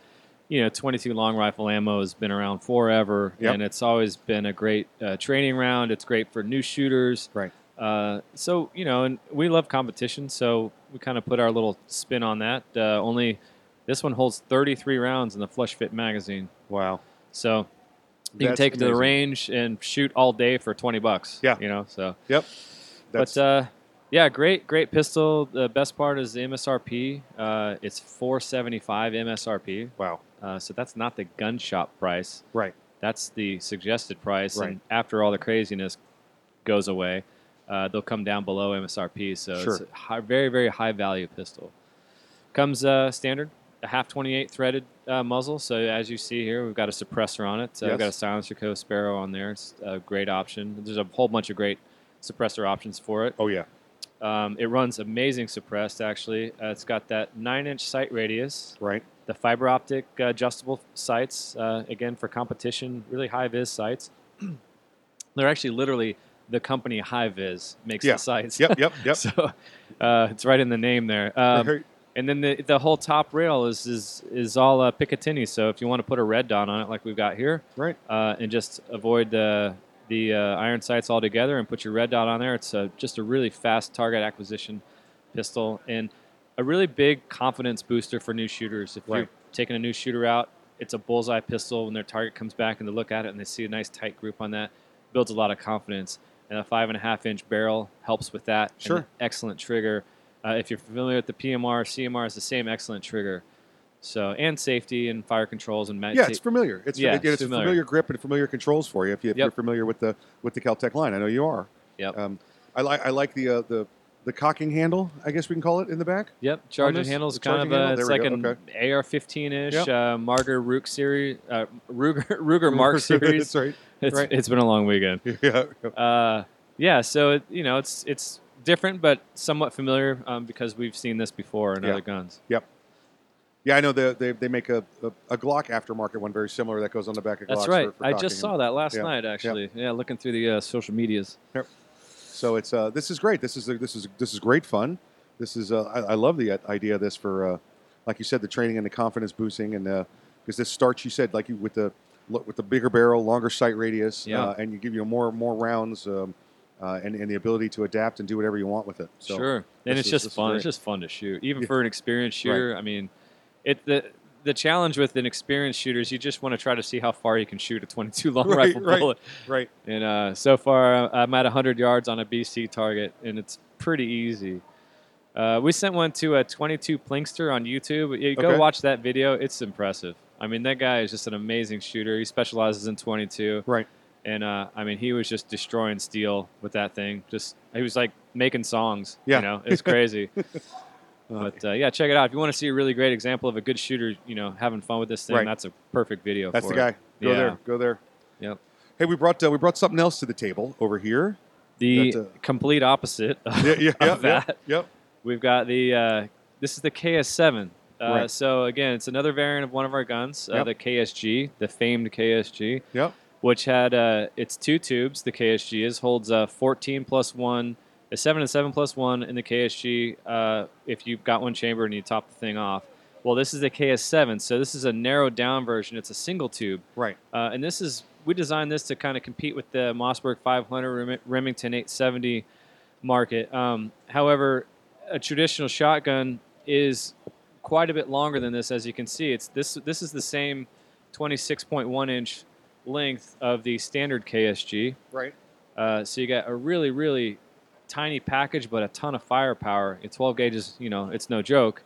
[SPEAKER 19] you know 22 long rifle ammo has been around forever
[SPEAKER 2] Yep.
[SPEAKER 19] and it's always been a great uh, training round it's great for new shooters
[SPEAKER 2] right
[SPEAKER 19] uh, so you know and we love competition so we kind of put our little spin on that uh, only this one holds 33 rounds in the flush fit magazine
[SPEAKER 2] wow
[SPEAKER 19] so you can
[SPEAKER 2] That's
[SPEAKER 19] take it to the range and shoot all day for 20 bucks
[SPEAKER 2] Yeah.
[SPEAKER 19] you know so
[SPEAKER 2] Yep.
[SPEAKER 19] but uh, yeah, great, great pistol. The best part is the MSRP. Uh, it's 475 MSRP.
[SPEAKER 2] Wow.
[SPEAKER 19] Uh, so that's not the gun shop price.
[SPEAKER 2] Right.
[SPEAKER 19] That's the suggested price.
[SPEAKER 2] Right.
[SPEAKER 19] And after all the craziness goes away, uh, they'll come down below MSRP. So it's a high, very, very high value pistol. Comes uh, standard, a half 28 threaded uh, muzzle. So as you see here, we've got a suppressor on it. Uh, We've got a
[SPEAKER 2] Yes.
[SPEAKER 19] SilencerCo Sparrow on there. It's a great option. There's a whole bunch of great suppressor options for it.
[SPEAKER 2] Oh yeah.
[SPEAKER 19] Um, it runs amazing suppressed. Actually, uh, it's got that nine-inch sight radius.
[SPEAKER 2] Right.
[SPEAKER 19] The fiber optic uh, adjustable sights. Uh, again, for competition, really high vis sights. [clears throat] They're actually literally the company HiViz makes
[SPEAKER 2] Yeah.
[SPEAKER 19] the sights.
[SPEAKER 2] Yep, yep, [laughs] yep.
[SPEAKER 19] so uh, it's right in the name there. Um, and then the the whole top rail is is is all uh, Picatinny. So if you want to put a red dot on it, like we've got here,
[SPEAKER 2] right,
[SPEAKER 19] uh, and just avoid the the uh, iron sights altogether, and put your red dot on there, it's a, just a really fast target acquisition pistol and a really big confidence booster for new shooters. If you're taking a new shooter out, it's a bullseye pistol. When their target comes back and they look at it and they see a nice tight group on that, builds a lot of confidence. And a five and a half inch barrel helps with that.
[SPEAKER 2] Sure.
[SPEAKER 19] excellent trigger. Uh, if you're familiar with the PMR, CMR is the same excellent trigger. So and safety and fire controls and mag-
[SPEAKER 2] Yeah, it's familiar. It's
[SPEAKER 19] yeah,
[SPEAKER 2] it- it's a familiar grip and familiar controls for you if, you, if
[SPEAKER 19] Yep.
[SPEAKER 2] you're familiar with the with the Keltec line. I know you are.
[SPEAKER 19] Yep.
[SPEAKER 2] Um, I like I like the uh, the the cocking handle. I guess we can call it in the back.
[SPEAKER 19] Yep, charging handles
[SPEAKER 2] The
[SPEAKER 19] kind of a,
[SPEAKER 2] handle?
[SPEAKER 19] it's like
[SPEAKER 2] we
[SPEAKER 19] an.
[SPEAKER 2] Okay.
[SPEAKER 19] AR-15 ish
[SPEAKER 2] Yep.
[SPEAKER 19] uh, Marder Rook series, uh, Ruger [laughs] Ruger Mark [laughs] series.
[SPEAKER 2] Right.
[SPEAKER 19] It's,
[SPEAKER 2] Right.
[SPEAKER 19] it's been a long weekend. [laughs]
[SPEAKER 2] Yeah.
[SPEAKER 19] Uh, yeah. So it, you know, it's it's different, but somewhat familiar um, because we've seen this before in
[SPEAKER 2] Yeah.
[SPEAKER 19] other guns.
[SPEAKER 2] Yep. Yeah, I know the, they they make a, a, a Glock aftermarket one very similar that goes on the back of Glocks.
[SPEAKER 19] That's right.
[SPEAKER 2] For, for
[SPEAKER 19] I just saw that last
[SPEAKER 2] Yeah.
[SPEAKER 19] night,
[SPEAKER 2] Yeah.
[SPEAKER 19] actually. Yeah, looking through the uh, social medias.
[SPEAKER 2] Yep. So it's uh, this is great. This is this is this is great fun. This is uh, I, I love the idea of this for uh, like you said, the training and the confidence boosting, and because this starts, you said, like you with the with the bigger barrel, longer sight radius,
[SPEAKER 19] Yeah.
[SPEAKER 2] uh, and you give you more more rounds. Um, uh, and, and the ability to adapt and do whatever you want with it. So
[SPEAKER 19] sure, and it's
[SPEAKER 2] is-
[SPEAKER 19] just fun. It's just fun to shoot, even
[SPEAKER 2] Yeah.
[SPEAKER 19] for an experienced shooter. I mean, it the the challenge with an experienced shooter is you just want to try to see how far you can shoot a 22 long
[SPEAKER 2] Right,
[SPEAKER 19] rifle
[SPEAKER 2] right,
[SPEAKER 19] bullet.
[SPEAKER 2] right.
[SPEAKER 19] And uh, so far, uh, I'm at 100 yards on a BC target, and it's pretty easy. Uh, we sent one to a 22 Plinkster on YouTube. You go
[SPEAKER 2] Okay.
[SPEAKER 19] watch that video; it's impressive. I mean, that guy is just an amazing shooter. He specializes in 22.
[SPEAKER 2] Right.
[SPEAKER 19] And uh, I mean, he was just destroying steel with that thing. Just he was like making songs.
[SPEAKER 2] Yeah.
[SPEAKER 19] You know, it's crazy. [laughs] but uh, yeah, check it out if you want to see a really great example of a good shooter. You know, having fun with this thing.
[SPEAKER 2] Right.
[SPEAKER 19] That's a perfect video.
[SPEAKER 2] That's the
[SPEAKER 19] it.
[SPEAKER 2] guy. Go
[SPEAKER 19] Yeah.
[SPEAKER 2] there. Go there.
[SPEAKER 19] Yep.
[SPEAKER 2] Hey, we brought uh, we brought something else to the table over here.
[SPEAKER 19] The
[SPEAKER 2] uh,
[SPEAKER 19] complete opposite of,
[SPEAKER 2] Yeah, yeah,
[SPEAKER 19] of
[SPEAKER 2] yeah, yeah,
[SPEAKER 19] that.
[SPEAKER 2] yep.
[SPEAKER 19] We've got the uh, this is the KS7. Uh,
[SPEAKER 2] Right.
[SPEAKER 19] So again, it's another variant of one of our guns, uh,
[SPEAKER 2] Yep.
[SPEAKER 19] the KSG, the famed KSG.
[SPEAKER 2] Yep.
[SPEAKER 19] Which had uh, it's two tubes. The KSG is holds a 14 plus one, a seven and seven plus one in the KSG. Uh, if you've got one chamber and you top the thing off. Well, this is the KS7, so this is a narrowed down version. It's a single tube.
[SPEAKER 2] Right.
[SPEAKER 19] Uh, and this is we designed this to kind of compete with the Mossberg 500 Remington 870 market. Um, however, a traditional shotgun is quite a bit longer than this. As you can see, it's this this is the same 26.1 inch length of the standard KSG.
[SPEAKER 2] Right.
[SPEAKER 19] Uh, so you got a really really tiny package, but a ton of firepower. It's 12 gauges, you know, it's no joke.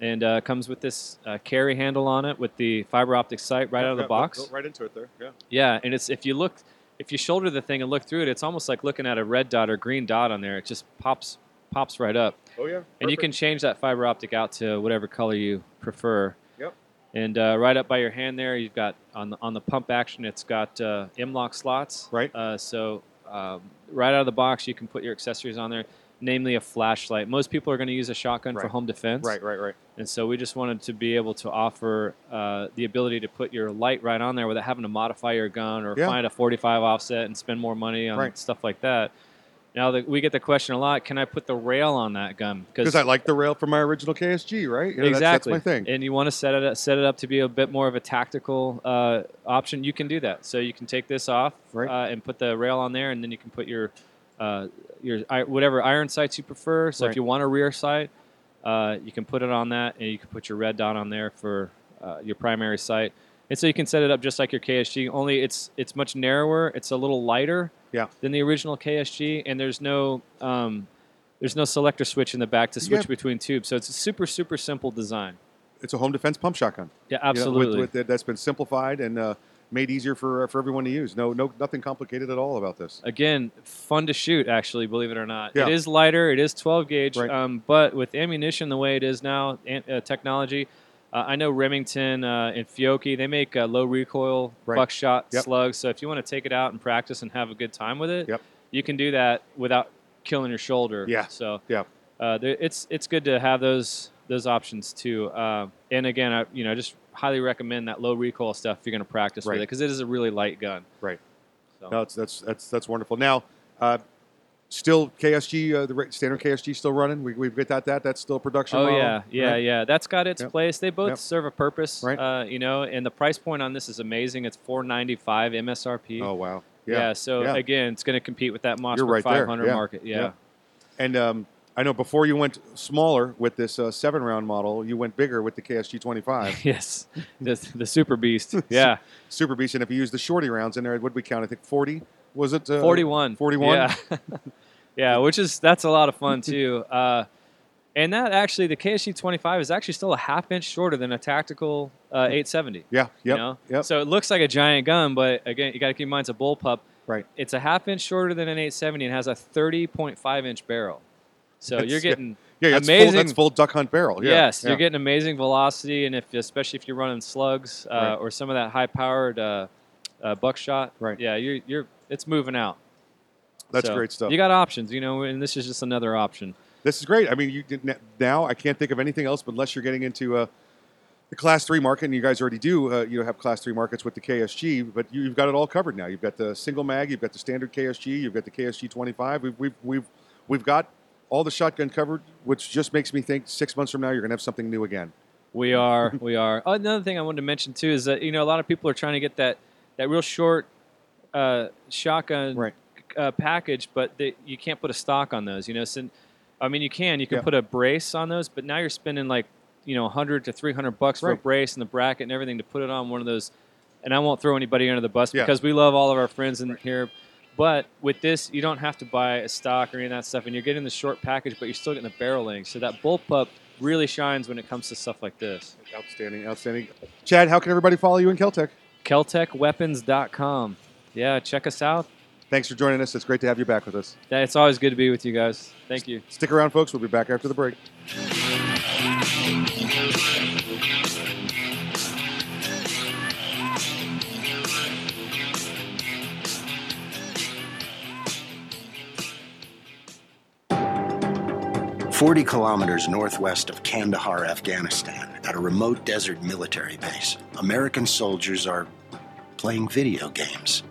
[SPEAKER 19] And uh, comes with this uh, carry handle on it with the fiber optic sight right out of the
[SPEAKER 2] Yeah,
[SPEAKER 19] box.
[SPEAKER 2] Right into it there. Yeah.
[SPEAKER 19] Yeah, and it's if you look, if you shoulder the thing and look through it, it's almost like looking at a red dot or green dot on there. It just pops pops right up.
[SPEAKER 2] Oh yeah.
[SPEAKER 19] And you can change that fiber optic out to whatever color you prefer.
[SPEAKER 2] Yep.
[SPEAKER 19] And uh, right up by your hand there, you've got on the on the pump action, it's got uh, M-LOK slots.
[SPEAKER 2] Right.
[SPEAKER 19] Uh, so um, right out of the box, you can put your accessories on there, namely a flashlight. Most people are going to use a shotgun for home defense.
[SPEAKER 2] Right. Right. Right.
[SPEAKER 19] And so we just wanted to be able to offer uh, the ability to put your light right on there without having to modify your gun or
[SPEAKER 2] Yeah.
[SPEAKER 19] find a 45 offset and spend more money on
[SPEAKER 2] Right.
[SPEAKER 19] stuff like that. Now that we get the question a lot, can I put the rail on that gun?
[SPEAKER 2] Because I like the rail from my original KSG, right? You know,
[SPEAKER 19] exactly.
[SPEAKER 2] That's, my thing.
[SPEAKER 19] And you want to set it up, set it up to be a bit more of a tactical uh, option. You can do that. So you can take this off
[SPEAKER 2] Right.
[SPEAKER 19] uh, and put the rail on there, and then you can put your uh, your whatever iron sights you prefer. So
[SPEAKER 2] Right.
[SPEAKER 19] if you want a rear sight, uh, you can put it on that, and you can put your red dot on there for uh, your primary sight. And so you can set it up just like your KSG. Only it's it's much narrower. It's a little lighter
[SPEAKER 2] Yeah.
[SPEAKER 19] than the original KSG, and there's no um, there's no selector switch in the back to switch
[SPEAKER 2] Yeah.
[SPEAKER 19] between tubes. So it's a super super simple design.
[SPEAKER 2] It's a home defense pump shotgun.
[SPEAKER 19] Yeah,
[SPEAKER 2] You know, with-
[SPEAKER 19] absolutely.
[SPEAKER 2] with, that's been simplified and uh, made easier for for everyone to use. No, no, nothing complicated at all about this.
[SPEAKER 19] Again, fun to shoot. Actually, believe it or not,
[SPEAKER 2] Yeah.
[SPEAKER 19] it is lighter. It is 12 gauge,
[SPEAKER 2] Right.
[SPEAKER 19] um, but with ammunition the way it is now, uh, technology. Uh, I know Remington uh, and Fiocchi. They make uh, low recoil
[SPEAKER 2] Right.
[SPEAKER 19] buckshot
[SPEAKER 2] Yep.
[SPEAKER 19] slugs. So if you want to take it out and practice and have a good time with it,
[SPEAKER 2] Yep.
[SPEAKER 19] you can do that without killing your shoulder.
[SPEAKER 2] Yeah.
[SPEAKER 19] So
[SPEAKER 2] Yeah.
[SPEAKER 19] uh, there, it's it's good to have those those options too. Uh, and again, I you know just highly recommend that low recoil stuff if you're going to practice with it because it is a really light gun.
[SPEAKER 2] Right.
[SPEAKER 19] So.
[SPEAKER 2] No, that's that's that's wonderful. Now, uh, still KSG, uh, the standard KSG still running. We, we've got that. That's still production.
[SPEAKER 19] Oh
[SPEAKER 2] model,
[SPEAKER 19] yeah, yeah,
[SPEAKER 2] right?
[SPEAKER 19] yeah. That's got its
[SPEAKER 2] Yep.
[SPEAKER 19] place. They both
[SPEAKER 2] Yep.
[SPEAKER 19] serve a purpose,
[SPEAKER 2] Right.
[SPEAKER 19] uh, you know. And the price point on this is amazing. It's four ninety five MSRP.
[SPEAKER 2] Oh wow. Yeah.
[SPEAKER 19] so
[SPEAKER 2] Yeah.
[SPEAKER 19] again, it's going to compete with that Mossberg
[SPEAKER 2] right
[SPEAKER 19] 500
[SPEAKER 2] yeah.
[SPEAKER 19] market. Yeah.
[SPEAKER 2] And um, I know before you went smaller with this uh, seven round model, you went bigger with the KSG 25. [laughs]
[SPEAKER 19] yes, the, the Super Beast. [laughs] Yeah,
[SPEAKER 2] Super Beast. And if you use the shorty rounds in there, what did we count? I think 40. Was it? Uh,
[SPEAKER 19] 41.
[SPEAKER 2] 41.
[SPEAKER 19] Yeah. [laughs] yeah, which is that's a lot of fun too. [laughs] Uh, and that actually, the KSG 25 is actually still a half inch shorter than a tactical uh, 870.
[SPEAKER 2] Yeah.
[SPEAKER 19] You
[SPEAKER 2] Yep.
[SPEAKER 19] know?
[SPEAKER 2] Yep.
[SPEAKER 19] So it looks like a giant gun, but again, you got to keep in mind it's a bullpup.
[SPEAKER 2] Right.
[SPEAKER 19] It's a half inch shorter than an 870 and has a 30.5 inch barrel. So
[SPEAKER 2] That's-
[SPEAKER 19] you're getting
[SPEAKER 2] Yeah, that's
[SPEAKER 19] amazing.
[SPEAKER 2] full, that's full duck hunt barrel. Yeah.
[SPEAKER 19] yes,
[SPEAKER 2] yeah.
[SPEAKER 19] you're getting amazing velocity, and if especially if you're running slugs uh,
[SPEAKER 2] Right.
[SPEAKER 19] or some of that high powered uh, buckshot.
[SPEAKER 2] Right.
[SPEAKER 19] Yeah, you're you're it's moving out.
[SPEAKER 2] That's
[SPEAKER 19] So,
[SPEAKER 2] great stuff.
[SPEAKER 19] You got options, you know, and this is just another option.
[SPEAKER 2] This is great. I mean, you now I can't think of anything else, but unless you're getting into uh, the class three market, and you guys already do, uh, you know, have class three markets with the KSG, but you, you've got it all covered now. You've got the single mag, you've got the standard KSG, you've got the KSG 25. We've we've we've, we've got all the shotgun covered, which just makes me think six months from now you're going to have something new again.
[SPEAKER 19] We are, [laughs] we are. Another thing I wanted to mention too is that you know a lot of people are trying to get that that real short uh, shotgun uh, package, but they, you can't put a stock on those. You know, so, I mean you can, you can
[SPEAKER 2] Yeah.
[SPEAKER 19] put a brace on those, but now you're spending like you know 100 to 300 bucks for a brace and the bracket and everything to put it on one of those. And I won't throw anybody under the bus
[SPEAKER 2] Yeah.
[SPEAKER 19] because we love all of our friends in here. But with this, you don't have to buy a stock or any of that stuff, and you're getting the short package, but you're still getting the barrel length. So that bullpup really shines when it comes to stuff like this.
[SPEAKER 2] Outstanding, outstanding. Chad, how can everybody follow you in Keltec?
[SPEAKER 19] KeltecWeapons.com. Yeah, check us out.
[SPEAKER 2] Thanks for joining us. It's great to have you back with us.
[SPEAKER 19] Yeah, It's always good to be with you guys. Thank you.
[SPEAKER 2] Stick around, folks. We'll be back after the break.
[SPEAKER 20] Forty kilometers northwest of Kandahar, Afghanistan, at a remote desert military base, American soldiers are playing video games.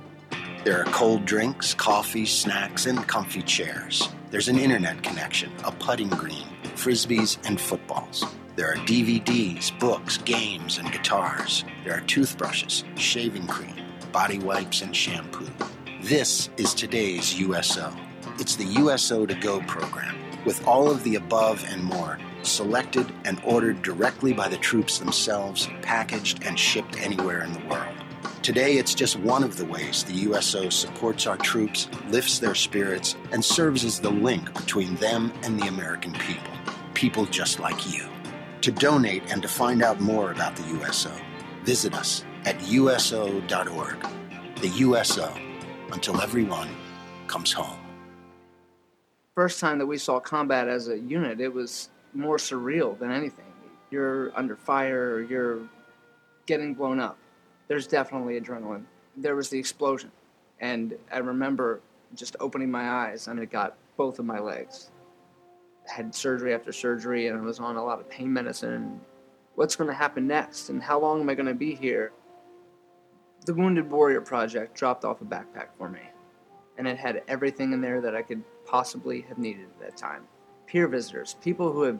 [SPEAKER 20] There are cold drinks, coffee, snacks, and comfy chairs. There's an internet connection, a putting green, frisbees, and footballs. There are DVDs, books, games, and guitars. There are toothbrushes, shaving cream, body wipes, and shampoo. This is today's USO. It's the USO to Go program, with all of the above and more, selected and ordered directly by the troops themselves, packaged and shipped anywhere in the world. Today, it's just one of the ways the USO supports our troops, lifts their spirits, and serves as the link between them and the American people. People just like you. To donate and to find out more about the USO, visit us at USO.org. The USO, until everyone comes home.
[SPEAKER 21] first time that we saw combat as a unit, it was more surreal than anything. You're under fire, you're getting blown up. There's definitely adrenaline. There was the explosion, and I remember just opening my eyes, and it got both of my legs. I had surgery after surgery, and I was on a lot of pain medicine. What's going to happen next, and how long am I going to be here? The Wounded Warrior Project dropped off a backpack for me and it had everything in there that I could possibly have needed at that time. Peer visitors, people who have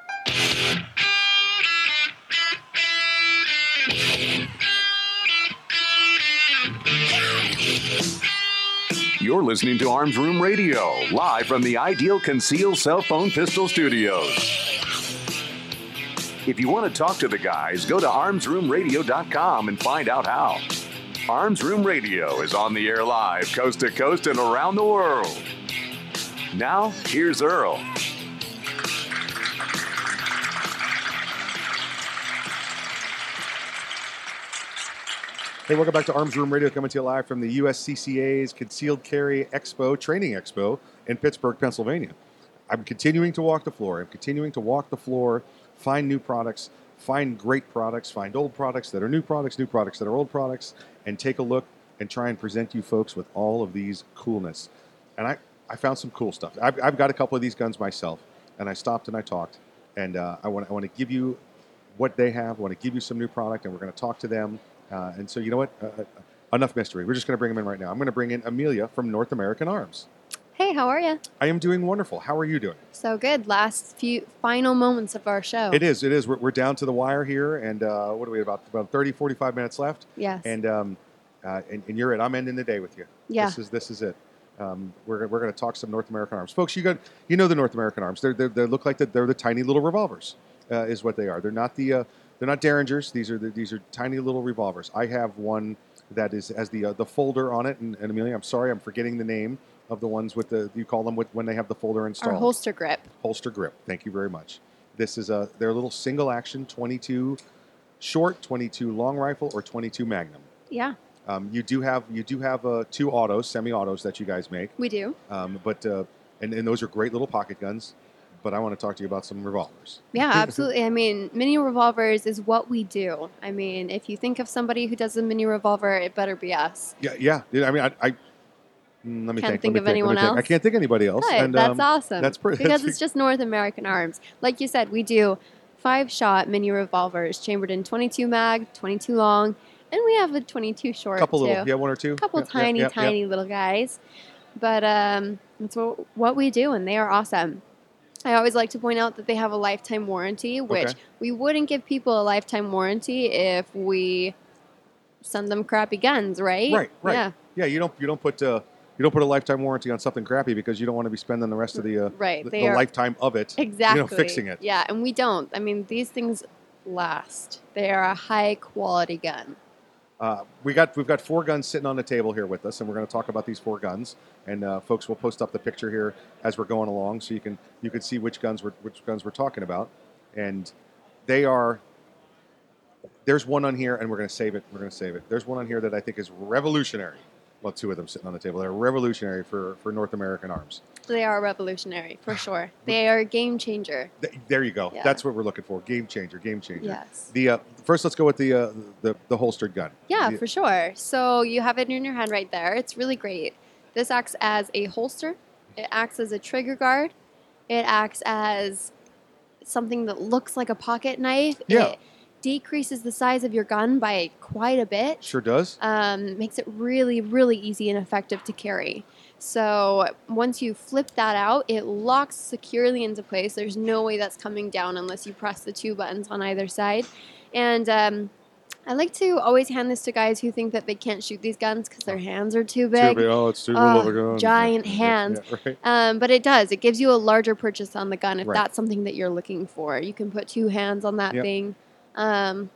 [SPEAKER 1] You're listening to Arms Room Radio, live from the Ideal Conceal Cell Phone Pistol Studios. If you want to talk to the guys, go to armsroomradio.com and find out how. Arms Room Radio is on the air live, coast to coast and around the world. Now, here's Earl.
[SPEAKER 2] Hey, welcome back to Arms Room Radio, coming to you live from the USCCA's Concealed Carry Expo, Training Expo in Pittsburgh, Pennsylvania. I'm continuing to walk the floor. I'm continuing to walk the floor, find new products, find great products, find old products that are new products, new products that are old products, and take a look and try and present you folks with all of these coolness. And I, I found some cool stuff. I've, I've got a couple of these guns myself, and I stopped and I talked, and uh, I want I want to give you what they have. I want to give you some new product, and we're going to talk to them. Uh, and so, you know what? Uh, uh, enough mystery. We're just going to bring them in right now. I'm going to bring in Amelia from North American Arms.
[SPEAKER 22] Hey, how are you?
[SPEAKER 2] I am doing wonderful. How are you doing?
[SPEAKER 22] So good. Last few final moments of our show.
[SPEAKER 2] It is. It is. We're, we're down to the wire here, and uh, what do we? About about 30, 45 minutes left.
[SPEAKER 22] Yes.
[SPEAKER 2] And um, uh, and, and you're it. I'm ending the day with you.
[SPEAKER 22] Yeah.
[SPEAKER 2] This is this is it. Um, we're we're going to talk some North American Arms, folks. You got you know the North American Arms. They're, they're they look like the, they're the tiny little revolvers, uh, is what they are. They're not the uh, they're not derringers. These are the, these are tiny little revolvers. I have one that is has the uh, the folder on it. And, and Amelia, I'm sorry, I'm forgetting the name of the ones with the you call them with when they have the folder installed.
[SPEAKER 22] Our holster grip.
[SPEAKER 2] holster grip. Thank you very much. This is a their little single action 22 short, 22 long rifle, or 22 Magnum.
[SPEAKER 22] Yeah,
[SPEAKER 2] Um, you do have you do have uh, two autos, semi-autos that you guys make,
[SPEAKER 22] we do.
[SPEAKER 2] um, but uh, and, and those are great little pocket guns. But I want to talk to you about some revolvers.
[SPEAKER 22] Yeah, [laughs] absolutely. I mean, mini revolvers is what we do. I mean, if you think of somebody who does a mini revolver, it better be us.
[SPEAKER 2] Yeah, yeah. I mean, I, I mm, let me
[SPEAKER 22] Can't
[SPEAKER 2] think.
[SPEAKER 22] think of
[SPEAKER 2] me
[SPEAKER 22] anyone
[SPEAKER 2] think. I can't think of anybody else.
[SPEAKER 22] Good,
[SPEAKER 2] and,
[SPEAKER 22] that's
[SPEAKER 2] um,
[SPEAKER 22] awesome.
[SPEAKER 2] That's pretty.
[SPEAKER 22] because it's just North American Arms. Like you said, we do five shot mini revolvers chambered in 22 mag, 22 long, and we have a 22 short A
[SPEAKER 2] couple
[SPEAKER 22] too.
[SPEAKER 2] little, yeah, one or two.
[SPEAKER 22] couple
[SPEAKER 2] Yep,
[SPEAKER 22] tiny,
[SPEAKER 2] yep, yep.
[SPEAKER 22] tiny little guys. But um, that's what, what we do, and they are awesome. I always like to point out that they have a lifetime warranty, which
[SPEAKER 2] Okay.
[SPEAKER 22] we wouldn't give people a lifetime warranty if we send them crappy guns, right?
[SPEAKER 2] Right, right.
[SPEAKER 22] Yeah,
[SPEAKER 2] Yeah, you don't you don't put uh, you don't put a lifetime warranty on something crappy because you don't want to be spending the rest of the uh,
[SPEAKER 22] Right,
[SPEAKER 2] the, the
[SPEAKER 22] are-
[SPEAKER 2] lifetime of it
[SPEAKER 22] exactly.
[SPEAKER 2] you know fixing it.
[SPEAKER 22] Yeah, and we don't. I mean, these things last. They are a high quality gun.
[SPEAKER 2] Uh, we got we've got four guns sitting on the table here with us, and we're going to talk about these four guns. And uh, folks, will post up the picture here as we're going along, so you can you can see which guns we're which guns we're talking about. And they are. There's one on here, and we're going to save it. We're going to save it. There's one on here that I think is revolutionary. Well, two of them sitting on the table. They're revolutionary for for North American arms.
[SPEAKER 22] They are revolutionary for [sighs] sure. They are a game changer.
[SPEAKER 2] There you go.
[SPEAKER 22] Yeah.
[SPEAKER 2] That's what we're looking for. Game changer. Game changer.
[SPEAKER 22] Yes.
[SPEAKER 2] The uh, first, let's go with the uh, the the holstered gun.
[SPEAKER 22] Yeah,
[SPEAKER 2] The-
[SPEAKER 22] for sure. So you have it in your hand right there. It's really great. This acts as a holster. It acts as a trigger guard. It acts as something that looks like a pocket knife.
[SPEAKER 2] Yeah.
[SPEAKER 22] It decreases the size of your gun by quite a bit.
[SPEAKER 2] Sure does.
[SPEAKER 22] Um, makes it really, really easy and effective to carry. So once you flip that out, it locks securely into place. There's no way that's coming down unless you press the two buttons on either side. And um, I like to always hand this to guys who think that they can't shoot these guns because their hands are too big.
[SPEAKER 2] Too big. Oh, it's too
[SPEAKER 22] Oh,
[SPEAKER 2] little of a gun.
[SPEAKER 22] Giant hands.
[SPEAKER 2] yeah, [laughs] right.
[SPEAKER 22] Um, but it does. It gives you a larger purchase on the gun if
[SPEAKER 2] Right.
[SPEAKER 22] that's something that you're looking for. You can put two hands on that
[SPEAKER 2] Yep.
[SPEAKER 22] thing, um,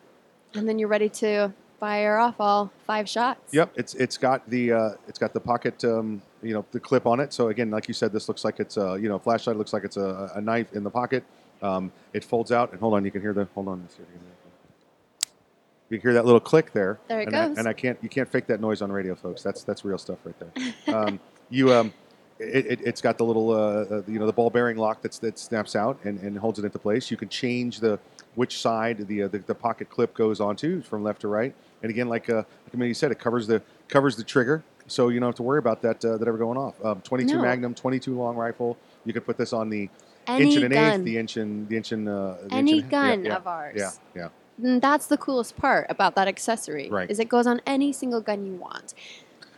[SPEAKER 22] and then you're ready to fire off all five shots.
[SPEAKER 2] Yep, it's it's got the uh, it's got the pocket um, you know the clip on it. So again, like you said, this looks like it's a you know flashlight looks like it's a, a knife in the pocket. Um, it folds out and hold on, you can hear the hold on. you can- hear that little click there.
[SPEAKER 22] There it
[SPEAKER 2] and I,
[SPEAKER 22] goes.
[SPEAKER 2] and I can't you can't fake that noise on radio, folks. That's that's real stuff right there. [laughs] um, you um, it, it, it's got the little uh, uh, you know the ball bearing lock that's that snaps out and, and holds it into place. You can change the which side the, uh, the the pocket clip goes onto from left to right. And again, like uh, like Amelia said, it covers the covers the trigger, so you don't have to worry about that uh, that ever going off. Um, 22
[SPEAKER 22] No.
[SPEAKER 2] Magnum, 22 long rifle. You can put this on the
[SPEAKER 22] Any
[SPEAKER 2] inch and an
[SPEAKER 22] gun.
[SPEAKER 2] eighth, the inch and the inch and uh, the
[SPEAKER 22] Any
[SPEAKER 2] inch and, yeah,
[SPEAKER 22] gun
[SPEAKER 2] yeah,
[SPEAKER 22] of ours.
[SPEAKER 2] Yeah, yeah.
[SPEAKER 22] And that's the coolest part about that accessory.
[SPEAKER 2] Right.
[SPEAKER 22] Is it goes on any single gun you want.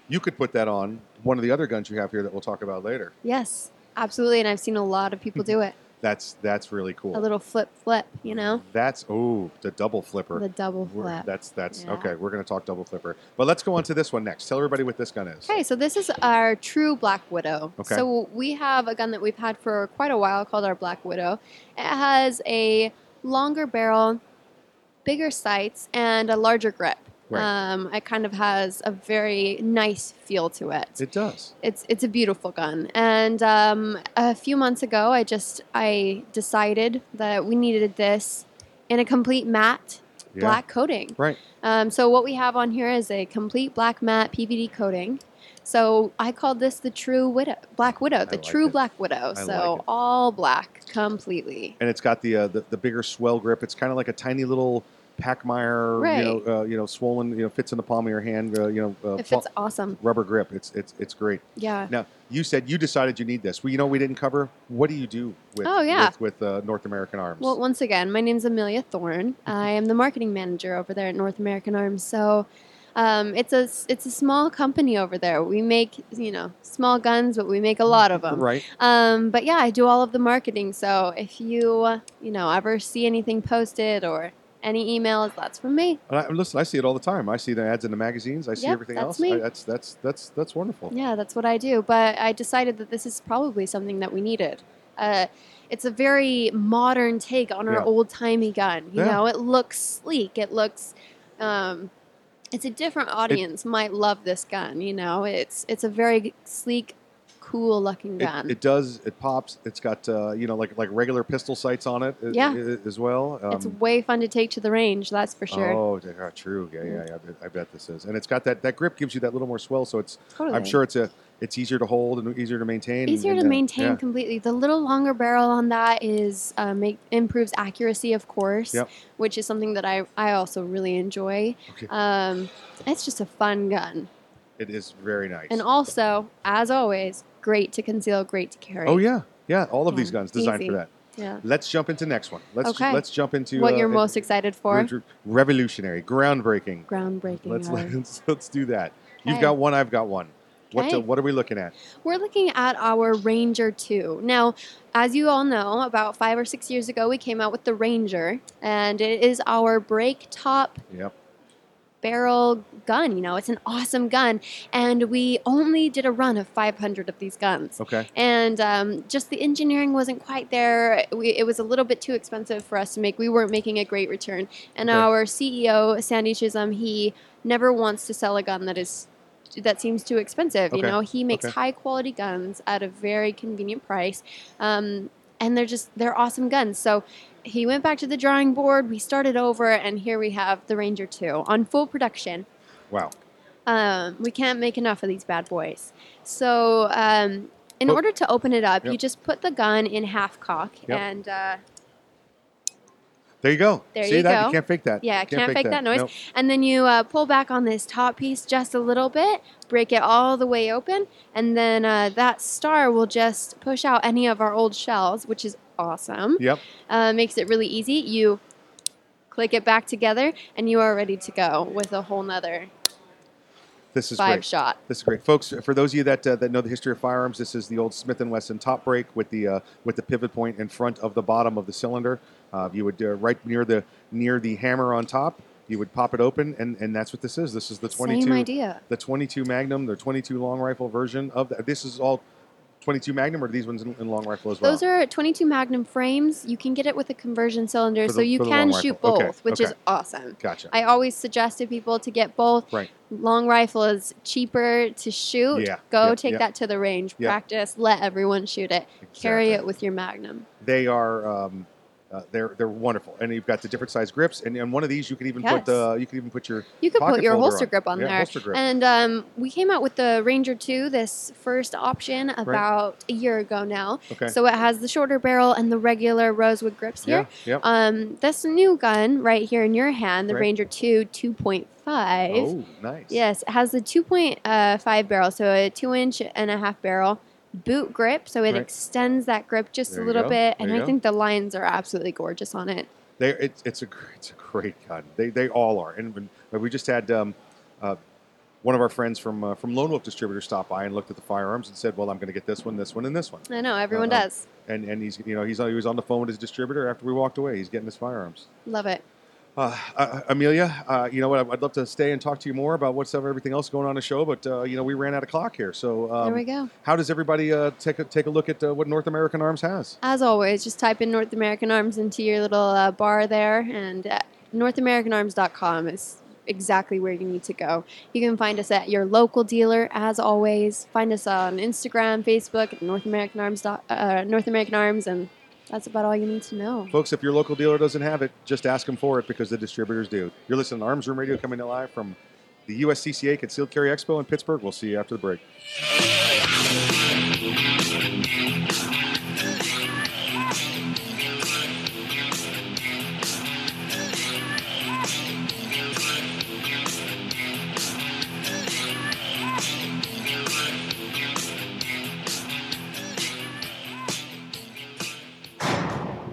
[SPEAKER 2] You could put that on one of the other guns you have here that we'll talk about later.
[SPEAKER 22] Yes, absolutely. And I've seen a lot of people [laughs] do it.
[SPEAKER 2] That's that's really cool.
[SPEAKER 22] A little flip, flip. You know,
[SPEAKER 2] That's oh the double flipper.
[SPEAKER 22] the double
[SPEAKER 2] We're-
[SPEAKER 22] flip.
[SPEAKER 2] That's that's
[SPEAKER 22] Yeah.
[SPEAKER 2] okay. We're going to talk double flipper, but let's go on to this one next. Tell everybody what this gun is.
[SPEAKER 22] Okay, so this is our true Black Widow.
[SPEAKER 2] Okay.
[SPEAKER 22] So we have a gun that we've had for quite a while called our Black Widow. It has a longer barrel, bigger sights, and a larger grip.
[SPEAKER 2] Right.
[SPEAKER 22] Um, it kind of has a very nice feel to it.
[SPEAKER 2] It does.
[SPEAKER 22] It's it's a beautiful gun. And um, a few months ago, I just I decided that we needed this in a complete matte
[SPEAKER 2] Yeah.
[SPEAKER 22] black coating.
[SPEAKER 2] Right.
[SPEAKER 22] Um, so what we have on here is a complete black matte PVD coating. So I called this the true widow, Black Widow, the
[SPEAKER 2] like
[SPEAKER 22] true
[SPEAKER 2] it.
[SPEAKER 22] Black Widow.
[SPEAKER 2] I
[SPEAKER 22] so
[SPEAKER 2] like
[SPEAKER 22] all black completely.
[SPEAKER 2] And it's got the, uh, the the bigger swell grip. It's kind of like a tiny little Pachmayr,
[SPEAKER 22] Right.
[SPEAKER 2] you know, uh, you know, swollen, you know, fits in the palm of your hand, uh, you know, uh,
[SPEAKER 22] It fits awesome.
[SPEAKER 2] rubber grip. It's it's it's great.
[SPEAKER 22] Yeah.
[SPEAKER 2] Now you said you decided you need this. Well, you know, we didn't cover. What do you do with
[SPEAKER 22] Oh, yeah.
[SPEAKER 2] with, with uh, North American Arms?
[SPEAKER 22] Well, once again, my name's Amelia Thorne. I am the marketing manager over there at North American Arms. So um, it's a it's a small company over there. We make you know small guns, but we make a lot of them.
[SPEAKER 2] Right.
[SPEAKER 22] Um, but yeah, I do all of the marketing. So if you you know ever see anything posted or any emails, that's from me.
[SPEAKER 2] And I, listen, I see it all the time. I see the ads in the magazines. I see
[SPEAKER 22] Yep,
[SPEAKER 2] everything
[SPEAKER 22] that's
[SPEAKER 2] else.
[SPEAKER 22] me.
[SPEAKER 2] I, that's that's that's that's wonderful.
[SPEAKER 22] Yeah, that's what I do. But I decided that this is probably something that we needed. Uh, it's a very modern take on our
[SPEAKER 2] Yeah.
[SPEAKER 22] old timey gun. You
[SPEAKER 2] Yeah.
[SPEAKER 22] know, it looks sleek. It looks. Um, it's a different audience might love this gun. You know, it's it's a very sleek, cool looking gun.
[SPEAKER 2] it does. It pops. It's got uh, you know like like regular pistol sights on it. uh,
[SPEAKER 22] Yeah.
[SPEAKER 2] uh, as well.
[SPEAKER 22] it's
[SPEAKER 2] Um,
[SPEAKER 22] way fun to take to the range. That's for sure.
[SPEAKER 2] Oh, yeah, true. Yeah, yeah, yeah. I bet, I bet this is, and it's got that that grip gives you that little more swell, so it's.
[SPEAKER 22] Totally.
[SPEAKER 2] I'm sure it's a it's easier to hold and easier to maintain.
[SPEAKER 22] Easier
[SPEAKER 2] and,
[SPEAKER 22] to
[SPEAKER 2] uh,
[SPEAKER 22] maintain
[SPEAKER 2] yeah.
[SPEAKER 22] completely. The little longer barrel on that is uh, make improves accuracy, of course,
[SPEAKER 2] Yep.
[SPEAKER 22] which is something that I I also really enjoy.
[SPEAKER 2] Okay.
[SPEAKER 22] Um, it's just a fun gun,
[SPEAKER 2] It is very nice.
[SPEAKER 22] and also, as always, great to conceal, great to carry.
[SPEAKER 2] oh yeah, yeah. All of these guns designed
[SPEAKER 22] easy.
[SPEAKER 2] for that.
[SPEAKER 22] Yeah.
[SPEAKER 2] Let's jump into next one. Let's
[SPEAKER 22] Okay.
[SPEAKER 2] let's jump into
[SPEAKER 22] what
[SPEAKER 2] uh,
[SPEAKER 22] you're most excited for?
[SPEAKER 2] re- revolutionary, groundbreaking.
[SPEAKER 22] Groundbreaking.
[SPEAKER 2] Let's
[SPEAKER 22] right.
[SPEAKER 2] let's let's do that. You've got one. I've got one. What
[SPEAKER 22] Okay.
[SPEAKER 2] what are we looking at?
[SPEAKER 22] We're looking at our Ranger 2. Now, as you all know, about five or six years ago, we came out with the Ranger, and it is our break top
[SPEAKER 2] Yep.
[SPEAKER 22] Barrel gun. You know, it's an awesome gun, and we only did a run of 500 of these guns.
[SPEAKER 2] Okay.
[SPEAKER 22] And um, just the engineering wasn't quite there. We, it was a little bit too expensive for us to make. We weren't making a great return. And
[SPEAKER 2] Okay.
[SPEAKER 22] our CEO, Sandy Chisholm, he never wants to sell a gun that is that seems too expensive.
[SPEAKER 23] Okay.
[SPEAKER 22] You know, he makes
[SPEAKER 23] Okay.
[SPEAKER 22] high quality guns at a very convenient price, um, and they're just they're awesome guns. So he went back to the drawing board. We started over, and here we have the Ranger 2 on full production.
[SPEAKER 2] Wow.
[SPEAKER 22] Um, we can't make enough of these bad boys. So, um, in order to open it up, you just put the gun in half cock,
[SPEAKER 2] Yep.
[SPEAKER 22] and uh,
[SPEAKER 2] There you go.
[SPEAKER 22] there
[SPEAKER 2] See
[SPEAKER 22] you
[SPEAKER 2] that?
[SPEAKER 22] go.
[SPEAKER 2] You can't fake that.
[SPEAKER 22] Yeah, I can't, fake, that, noise.
[SPEAKER 2] Nope.
[SPEAKER 22] And then you uh, pull back on this top piece just a little bit, break it all the way open, and then uh, that star will just push out any of our old shells, which is awesome.
[SPEAKER 2] Yep.
[SPEAKER 22] Uh, makes it really easy. You click it back together, and you are ready to go with a whole nother
[SPEAKER 2] This is
[SPEAKER 22] five
[SPEAKER 2] great.
[SPEAKER 22] shot.
[SPEAKER 2] This is great, folks. For those of you that uh, that know the history of firearms, this is the old Smith and Wesson top break with the uh, with the pivot point in front of the bottom of the cylinder. Uh, you would uh, right near the near the hammer on top. You would pop it open, and, and that's what this is. This is the
[SPEAKER 22] Same
[SPEAKER 2] 22
[SPEAKER 22] idea.
[SPEAKER 2] the 22 Magnum, the 22 long rifle version of that. This is all 22 Magnum, or are these ones in, in long rifle as well?
[SPEAKER 22] Those are 22 Magnum frames. You can get it with a conversion cylinder,
[SPEAKER 2] For
[SPEAKER 22] so you can shoot
[SPEAKER 2] rifle.
[SPEAKER 22] both,
[SPEAKER 2] Okay,
[SPEAKER 22] which
[SPEAKER 2] okay.
[SPEAKER 22] is awesome.
[SPEAKER 2] Gotcha.
[SPEAKER 22] I always suggest to people to get both.
[SPEAKER 2] Right.
[SPEAKER 22] Long rifle is cheaper to shoot.
[SPEAKER 2] Yeah,
[SPEAKER 22] Go
[SPEAKER 2] yeah,
[SPEAKER 22] take
[SPEAKER 2] yeah.
[SPEAKER 22] that to the range,
[SPEAKER 2] Yeah.
[SPEAKER 22] practice, let everyone shoot it. Carry it with your Magnum.
[SPEAKER 2] they are um, uh, they're they're wonderful, and you've got the different size grips, and, and one of these you could even
[SPEAKER 22] Yes.
[SPEAKER 2] put uh, you could even put your
[SPEAKER 22] You could put your holster grip on
[SPEAKER 2] Yeah,
[SPEAKER 22] there.
[SPEAKER 2] holster grip.
[SPEAKER 22] And um, we came out with the Ranger 2, this first option, about a year ago now.
[SPEAKER 2] Okay.
[SPEAKER 22] So it has the shorter barrel and the regular rosewood grips here.
[SPEAKER 2] Yeah, yep.
[SPEAKER 22] Um, this new gun right here in your hand, the
[SPEAKER 2] Right.
[SPEAKER 22] Ranger 2 2.5.
[SPEAKER 2] oh, nice.
[SPEAKER 22] Yes, it has the 2.5 barrel, so a two inch and a half barrel boot grip, so it
[SPEAKER 2] Right.
[SPEAKER 22] extends that grip just
[SPEAKER 2] There
[SPEAKER 22] a little bit, and I
[SPEAKER 2] go.
[SPEAKER 22] think the lines are absolutely gorgeous on it.
[SPEAKER 2] They it's it's a it's a great gun. They they all are. And we just had um, uh, one of our friends from uh, from Lone Wolf Distributor stop by and looked at the firearms and said, "Well, I'm going to get this one, this one, and this one."
[SPEAKER 22] I know everyone
[SPEAKER 2] Uh,
[SPEAKER 22] does.
[SPEAKER 2] And and he's you know he's he was on the phone with his distributor after we walked away. He's getting his firearms.
[SPEAKER 22] Love it.
[SPEAKER 2] Uh, uh, Amelia, uh, you know what? I'd love to stay and talk to you more about what's everything else going on the show, but uh, you know we ran out of clock here. So um,
[SPEAKER 22] There we go.
[SPEAKER 2] How does everybody uh, take a take a look at uh, what North American Arms has?
[SPEAKER 22] As always, just type in North American Arms into your little uh, bar there, and uh, NorthAmericanArms.com is exactly where you need to go. You can find us at your local dealer, as always. Find us on Instagram, Facebook, North American Arms, uh, North American Arms, and that's about all you need to know.
[SPEAKER 2] Folks, if your local dealer doesn't have it, just ask them for it because the distributors do. You're listening to Arms Room Radio coming in live from the USCCA Concealed Carry Expo in Pittsburgh. We'll see you after the break.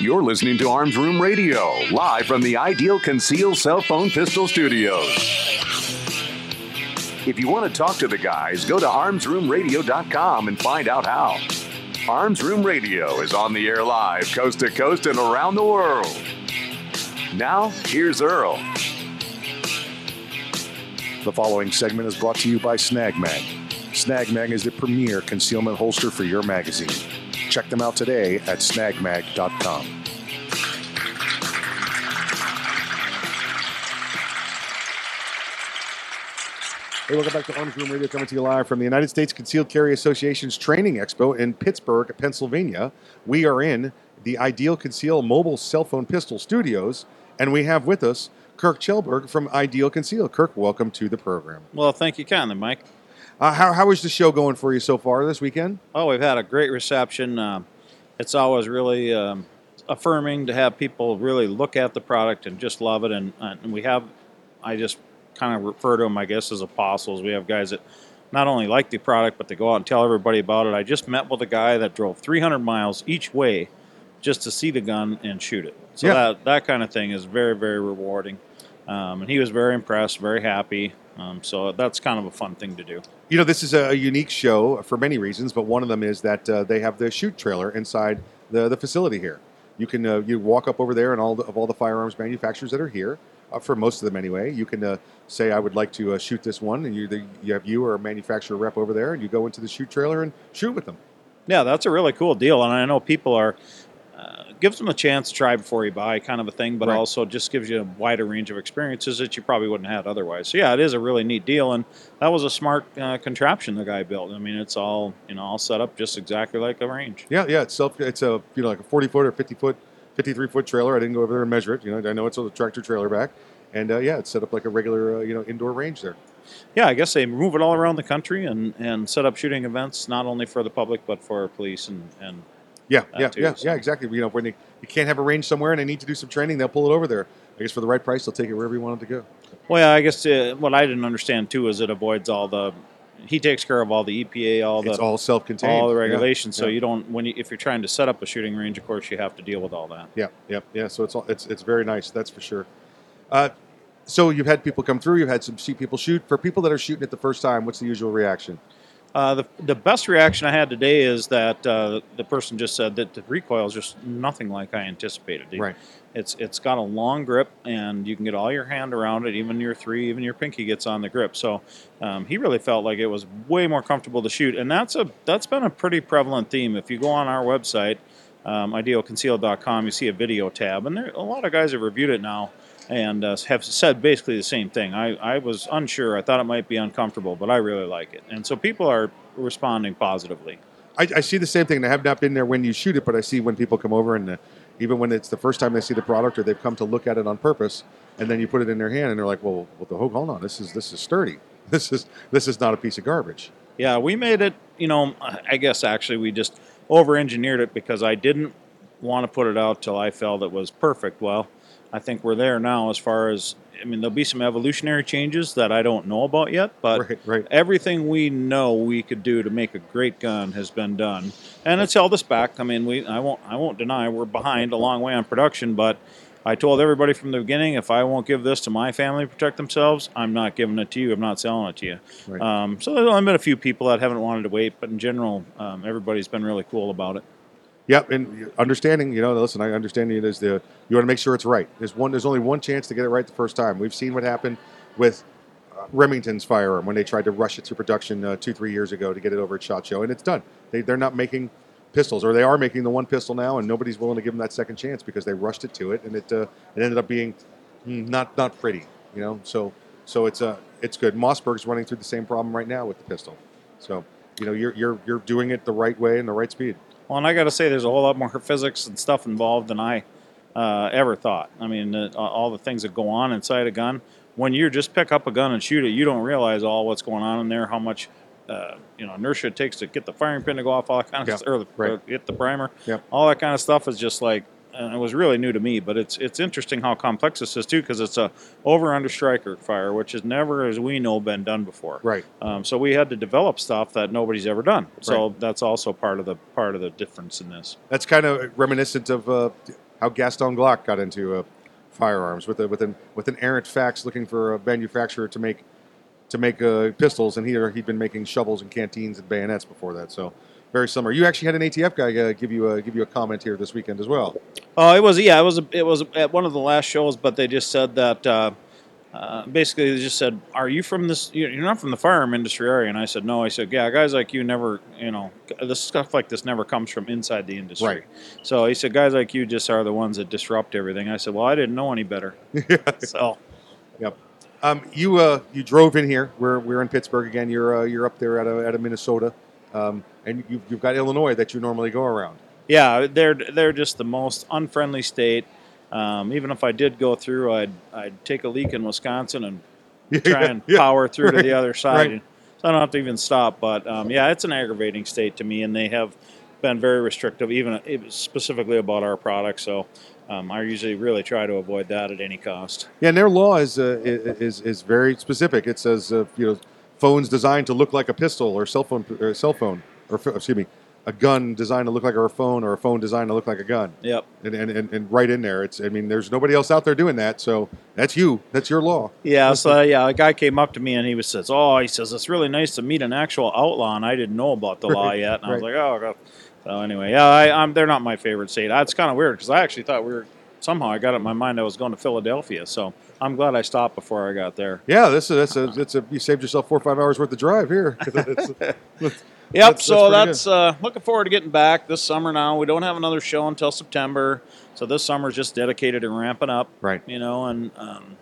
[SPEAKER 1] You're listening to Arms Room Radio, live from the Ideal Conceal Cell Phone Pistol Studios. If you want to talk to the guys, go to armsroomradio.com and find out how. Arms Room Radio is on the air live, coast to coast and around the world. Now, here's Earl.
[SPEAKER 2] The following segment is brought to you by Snag Mag. Snag Mag is the premier concealment holster for your magazine. Check them out today at snagmag.com. Hey, welcome back to Arms Room Radio, coming to you live from the United States Concealed Carry Association's Training Expo in Pittsburgh, Pennsylvania. We are in the Ideal Conceal mobile cell phone pistol studios, and we have with us Kirk Kjellberg from Ideal Conceal. Kirk, welcome to the program.
[SPEAKER 24] Well, thank you kindly, Mike.
[SPEAKER 2] Uh, how, how is the show going for you so far this weekend?
[SPEAKER 24] Oh, we've had a great reception. Um, it's always really um, affirming to have people really look at the product and just love it. And, and we have, I just kind of refer to them, I guess, as apostles. We have guys that not only like the product, but they go out and tell everybody about it. I just met with a guy that drove 300 miles each way just to see the gun and shoot it. So
[SPEAKER 2] Yeah.
[SPEAKER 24] that, that kind of thing is very, very rewarding. Um, and he was very impressed, very happy. Um, so that's kind of a fun thing to do.
[SPEAKER 2] You know, this is a unique show for many reasons, but one of them is that uh, they have the shoot trailer inside the, the facility here. You can uh, you walk up over there and all the, of all the firearms manufacturers that are here, uh, for most of them anyway. You can uh, say, "I would like to uh, shoot this one," and you the, you have you or a manufacturer rep over there, and you go into the shoot trailer and shoot with them.
[SPEAKER 24] Yeah, that's a really cool deal, and I know people are gives them a chance to try before you buy, kind of a thing, but
[SPEAKER 2] Right.
[SPEAKER 24] also just gives you a wider range of experiences that you probably wouldn't have had otherwise. So yeah, it is a really neat deal, and that was a smart uh, contraption the guy built. I mean, it's all you know, all set up just exactly like a range.
[SPEAKER 2] Yeah, yeah. It's self. It's a you know like a forty foot or fifty foot, fifty three foot trailer. I didn't go over there and measure it. You know, I know it's a tractor trailer back, and uh, yeah, it's set up like a regular uh, you know indoor range there.
[SPEAKER 24] Yeah, I guess they move it all around the country and, and set up shooting events not only for the public but for police and and
[SPEAKER 2] Yeah,
[SPEAKER 24] that
[SPEAKER 2] yeah,
[SPEAKER 24] too,
[SPEAKER 2] yeah,
[SPEAKER 24] so.
[SPEAKER 2] yeah, exactly. You know, when they, you can't have a range somewhere and they need to do some training, they'll pull it over there. I guess for the right price, they'll take it wherever you want it to go.
[SPEAKER 24] Well, yeah, I guess uh, what I didn't understand too is it avoids all the. He takes care of all the EPA, all the
[SPEAKER 2] It's all self-contained.
[SPEAKER 24] all the
[SPEAKER 2] Yeah,
[SPEAKER 24] regulations. So
[SPEAKER 2] yeah.
[SPEAKER 24] you don't when you, if you're trying to set up a shooting range, of course you have to deal with all that.
[SPEAKER 2] Yeah, yeah, yeah. So it's all, it's it's very nice. That's for sure. Uh, so you've had people come through. You've had some see people shoot. For people that are shooting it the first time, what's the usual reaction?
[SPEAKER 24] Uh, the the best reaction I had today is that uh, the person just said that the recoil is just nothing like I anticipated.
[SPEAKER 2] Right.
[SPEAKER 24] It's it's got a long grip, and you can get all your hand around it. Even your three, even your pinky gets on the grip. So um, he really felt like it was way more comfortable to shoot, and that's a that's been a pretty prevalent theme. If you go on our website, um, idealconcealed.com, you see a video tab, and there a lot of guys have reviewed it now and uh, have said basically the same thing. I, I was unsure. I thought it might be uncomfortable, but I really like it, and so people are responding positively.
[SPEAKER 2] I, I see the same thing. and I have not been there when you shoot it, but I see when people come over and uh, even when it's the first time they see the product or they've come to look at it on purpose, and then you put it in their hand and they're like, "Well, well, the, hold on, this is this is sturdy. [laughs] This is this is not a piece of garbage."
[SPEAKER 24] Yeah, we made it. You know, I guess actually we just over-engineered it because I didn't want to put it out till I felt it was perfect. Well, I think we're there now as far as I mean, there'll be some evolutionary changes that I don't know about yet, but
[SPEAKER 2] right, right.
[SPEAKER 24] everything we know we could do to make a great gun has been done, and it's held us back. I mean, we I won't I won't deny we're behind a long way on production, but I told everybody from the beginning if I won't give this to my family to protect themselves, I'm not giving it to you. I'm not selling it to you.
[SPEAKER 2] Right.
[SPEAKER 24] Um, so there's only been a few people that haven't wanted to wait, but in general, um, everybody's been really cool about it.
[SPEAKER 2] Yep, and understanding, you know, listen, I understand it is the you want to make sure it's right. There's one, there's only one chance to get it right the first time. We've seen what happened with uh, Remington's firearm when they tried to rush it to production uh, two, three years ago to get it over at Shot Show, and it's done. They, they're not making pistols, or they are making the one pistol now, and nobody's willing to give them that second chance because they rushed it to it, and it uh, it ended up being not not pretty, you know. So so it's uh it's good. Mossberg's running through the same problem right now with the pistol, so you know you're you're you're doing it the right way and the right speed.
[SPEAKER 24] Well, and I got to say, there's a whole lot more physics and stuff involved than I uh, ever thought. I mean, uh, all the things that go on inside a gun. When you just pick up a gun and shoot it, you don't realize all what's going on in there, how much uh, you know inertia it takes to get the firing pin to go off, all that kind of
[SPEAKER 2] Yeah,
[SPEAKER 24] stuff, or the,
[SPEAKER 2] right.
[SPEAKER 24] uh, hit the primer.
[SPEAKER 2] Yep.
[SPEAKER 24] All that kind of stuff is just like. And it was really new to me, but it's it's interesting how complex this is too, because it's a over under striker fire, which has never, as we know, been done before.
[SPEAKER 2] Right.
[SPEAKER 24] Um, so we had to develop stuff that nobody's ever done. So
[SPEAKER 2] Right.
[SPEAKER 24] that's also part of the part of the difference in this.
[SPEAKER 2] That's kind of reminiscent of uh, how Gaston Glock got into uh, firearms with a, with an with an errant fax looking for a manufacturer to make to make uh, pistols, and he he'd been making shovels and canteens and bayonets before that. So very similar. You actually had an ATF guy uh, give you a give you a comment here this weekend as well.
[SPEAKER 24] Oh, it was yeah, it was it was at one of the last shows, but they just said that uh, uh, basically they just said, "Are you from this? You're not from the firearm industry, are you?" And I said, "No." I said, "Yeah, guys like you never, you know, this stuff like this never comes from inside the industry."
[SPEAKER 2] Right.
[SPEAKER 24] So he said, "Guys like you just are the ones that disrupt everything." I said, "Well, I didn't know any better." [laughs] [laughs] so
[SPEAKER 2] Yep. Um, you uh, you drove in here. We're we're in Pittsburgh again. You're uh, you're up there at a, at a Minnesota, um, and you've, you've got Illinois that you normally go around.
[SPEAKER 24] Yeah, they're they're just the most unfriendly state. Um, even if I did go through, I'd I'd take a leak in Wisconsin and [laughs] try and
[SPEAKER 2] Yeah,
[SPEAKER 24] power through to the other side.
[SPEAKER 2] right.
[SPEAKER 24] So I don't have to even stop. But um, yeah, it's an aggravating state to me, and they have been very restrictive, even even specifically about our products. So um, I usually really try to avoid that at any cost.
[SPEAKER 2] Yeah, and their law is uh, is is very specific. It says uh, you know phones designed to look like a pistol or cell phone or cell phone or excuse me a gun designed to look like a phone or a phone designed to look like a gun.
[SPEAKER 24] Yep.
[SPEAKER 2] And and, and, and right in there, it's I mean there's nobody else out there doing that. So that's you. That's your law.
[SPEAKER 24] Yeah, so yeah, a guy came up to me and he was says, "Oh, he says it's really nice to meet an actual outlaw." And I didn't know about the law yet, and I was like, "Oh." God. So anyway, yeah, I, I'm, they're not my favorite state. That's kind of weird because I actually thought we were somehow I got it in my mind I was going to Philadelphia. So I'm glad I stopped before I got there.
[SPEAKER 2] Yeah, this is that's a, it's a you saved yourself four or five hours worth of drive here. [laughs] It's- that's-
[SPEAKER 24] Yep.
[SPEAKER 2] that's-
[SPEAKER 24] so
[SPEAKER 2] pretty
[SPEAKER 24] that's, uh, looking forward to getting back this summer. Now we don't have another show until September, so this summer is just dedicated to ramping up.
[SPEAKER 2] Right.
[SPEAKER 24] You know, and um,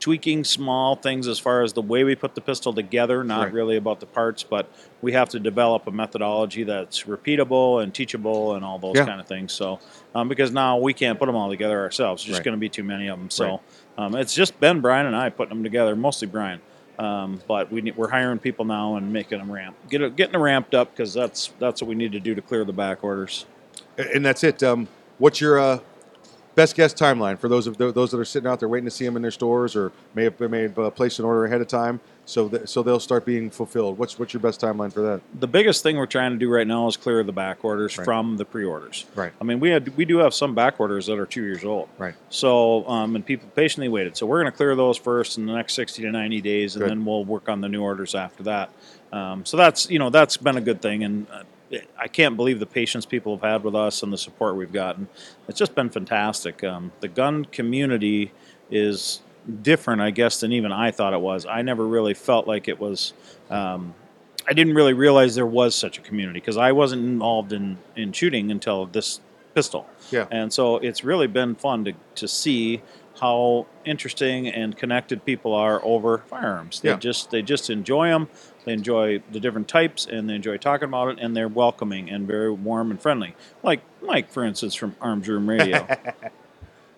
[SPEAKER 24] tweaking small things as far as the way we put the pistol together. Not
[SPEAKER 2] Right.
[SPEAKER 24] really about the parts, but we have to develop a methodology that's repeatable and teachable and all those
[SPEAKER 2] Yeah.
[SPEAKER 24] kind of things. So um, because now we can't put them all together ourselves. There's just
[SPEAKER 2] Right.
[SPEAKER 24] going to be too many of them. So
[SPEAKER 2] Right.
[SPEAKER 24] um, it's just Ben, Brian, and I putting them together. Mostly Brian. Um, but we need, we're hiring people now and making them ramp, get getting them ramped up because that's that's what we need to do to clear the back orders.
[SPEAKER 2] and that's it. Um, what's your uh, best guess timeline for those of those that are sitting out there waiting to see them in their stores, or may have have uh, placed an order ahead of time, so that, so they'll start being fulfilled? What's what's your best timeline for that?
[SPEAKER 24] The biggest thing we're trying to do right now is clear the back orders
[SPEAKER 2] Right.
[SPEAKER 24] from the pre-orders.
[SPEAKER 2] Right.
[SPEAKER 24] I mean, we had we do have some back orders that are two years old.
[SPEAKER 2] Right.
[SPEAKER 24] So, um, and people patiently waited. So we're going to clear those first in the next sixty to ninety days, and
[SPEAKER 2] Good.
[SPEAKER 24] then we'll work on the new orders after that. Um, so that's you know that's been a good thing, and uh, I can't believe the patience people have had with us and the support we've gotten. It's just been fantastic. Um, the gun community is different, I guess, than even I thought it was. I never really felt like it was. Um, I didn't really realize there was such a community because I wasn't involved in, in shooting until this pistol.
[SPEAKER 2] Yeah.
[SPEAKER 24] And so it's really been fun to, to see how interesting and connected people are over firearms. They
[SPEAKER 2] Yeah.
[SPEAKER 24] just they just enjoy them. They enjoy the different types and they enjoy talking about it and they're welcoming and very warm and friendly. Like Mike, for instance, from Arms Room Radio. [laughs]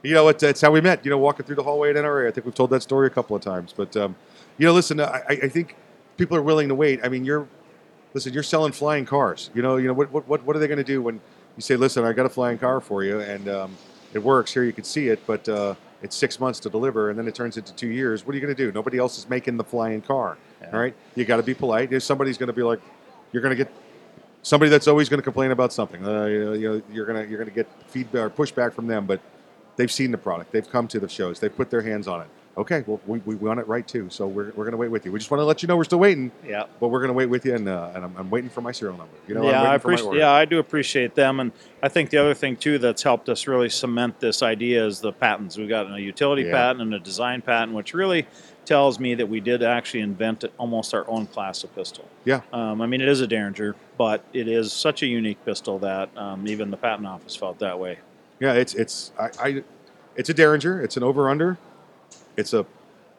[SPEAKER 2] You know, it's, it's how we met. You know, walking through the hallway at NRA. I think we've told that story a couple of times. But um, you know, listen, I, I think people are willing to wait. I mean, you're listen. You're selling flying cars. You know, you know what what what, are they going to do when you say, "Listen, I got a flying car for you," and um, it works. Here, you can see it, but uh, it's six months to deliver, and then it turns into two years. What are you going to do? Nobody else is making the flying car. All right, you got to be polite. There's somebody's going to be like, you're going to get somebody that's always going to complain about something. Uh, you know, you know, you're going to you're going to get feedback or pushback from them, but they've seen the product. They've come to the shows. They've put their hands on it. Okay, well, we, we want it right too, so we're, we're going to wait with you. We just want to let you know we're still waiting.
[SPEAKER 24] Yeah.
[SPEAKER 2] But we're going to wait with you, and, uh, and I'm, I'm waiting for my serial number. You know,
[SPEAKER 24] yeah, I appreciate. Yeah, I do appreciate them, and I think the other thing too that's helped us really cement this idea is the patents. We've got a utility
[SPEAKER 2] Yeah.
[SPEAKER 24] patent and a design patent, which really tells me that we did actually invent almost our own class of pistol.
[SPEAKER 2] Yeah.
[SPEAKER 24] Um, I mean, it is a Derringer, but it is such a unique pistol that um, even the patent office felt that way.
[SPEAKER 2] Yeah, it's it's I, I it's a Derringer. It's an over under. It's a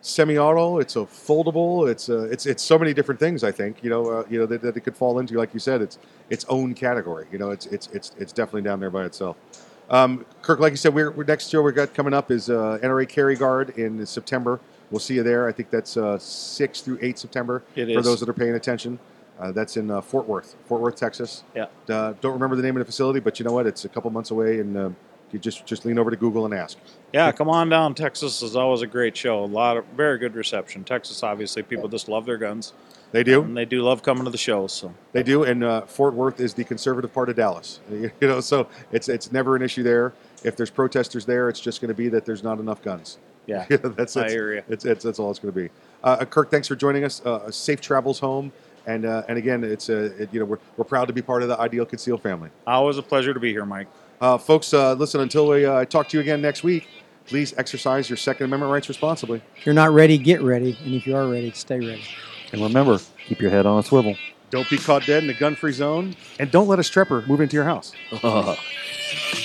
[SPEAKER 2] semi-auto. It's a foldable. It's a, it's it's so many different things. I think you know uh, you know that, that it could fall into. Like you said, it's its own category. You know, it's it's it's it's definitely down there by itself. Um, Kirk, like you said, we're, we're next show we got coming up is uh, NRA Carry Guard in September. We'll see you there. I think that's uh, six through eight September
[SPEAKER 24] It
[SPEAKER 2] for
[SPEAKER 24] is.
[SPEAKER 2] those that are paying attention. Uh, that's in uh, Fort Worth, Fort Worth, Texas.
[SPEAKER 24] Yeah.
[SPEAKER 2] Uh, don't remember the name of the facility, but you know what? It's a couple months away, and uh, you just just lean over to Google and ask.
[SPEAKER 24] Yeah, come on down. Texas is always a great show. A lot of very good reception. Texas, obviously, people just love their guns.
[SPEAKER 2] They do.
[SPEAKER 24] And they do love coming to the shows. So
[SPEAKER 2] They do, and uh, Fort Worth is the conservative part of Dallas. [laughs] You know, so it's it's never an issue there. If there's protesters there, it's just going to be that there's not enough guns.
[SPEAKER 24] Yeah, [laughs]
[SPEAKER 2] that's,
[SPEAKER 24] I hear ya.
[SPEAKER 2] It's, it's that's all it's going to be. Uh, Kirk, thanks for joining us. Uh, safe travels home, and uh, and again, it's uh, it, you know we're, we're proud to be part of the Ideal Conceal family.
[SPEAKER 24] always a pleasure to be here, Mike.
[SPEAKER 2] Uh, folks, uh, listen, until we uh, talk to you again next week, please exercise your Second Amendment rights responsibly.
[SPEAKER 25] If you're not ready, get ready. And if you are ready, stay ready.
[SPEAKER 26] And remember, keep your head on a swivel.
[SPEAKER 2] Don't be caught dead in the gun-free zone, and don't let a strepper move into your house. [laughs]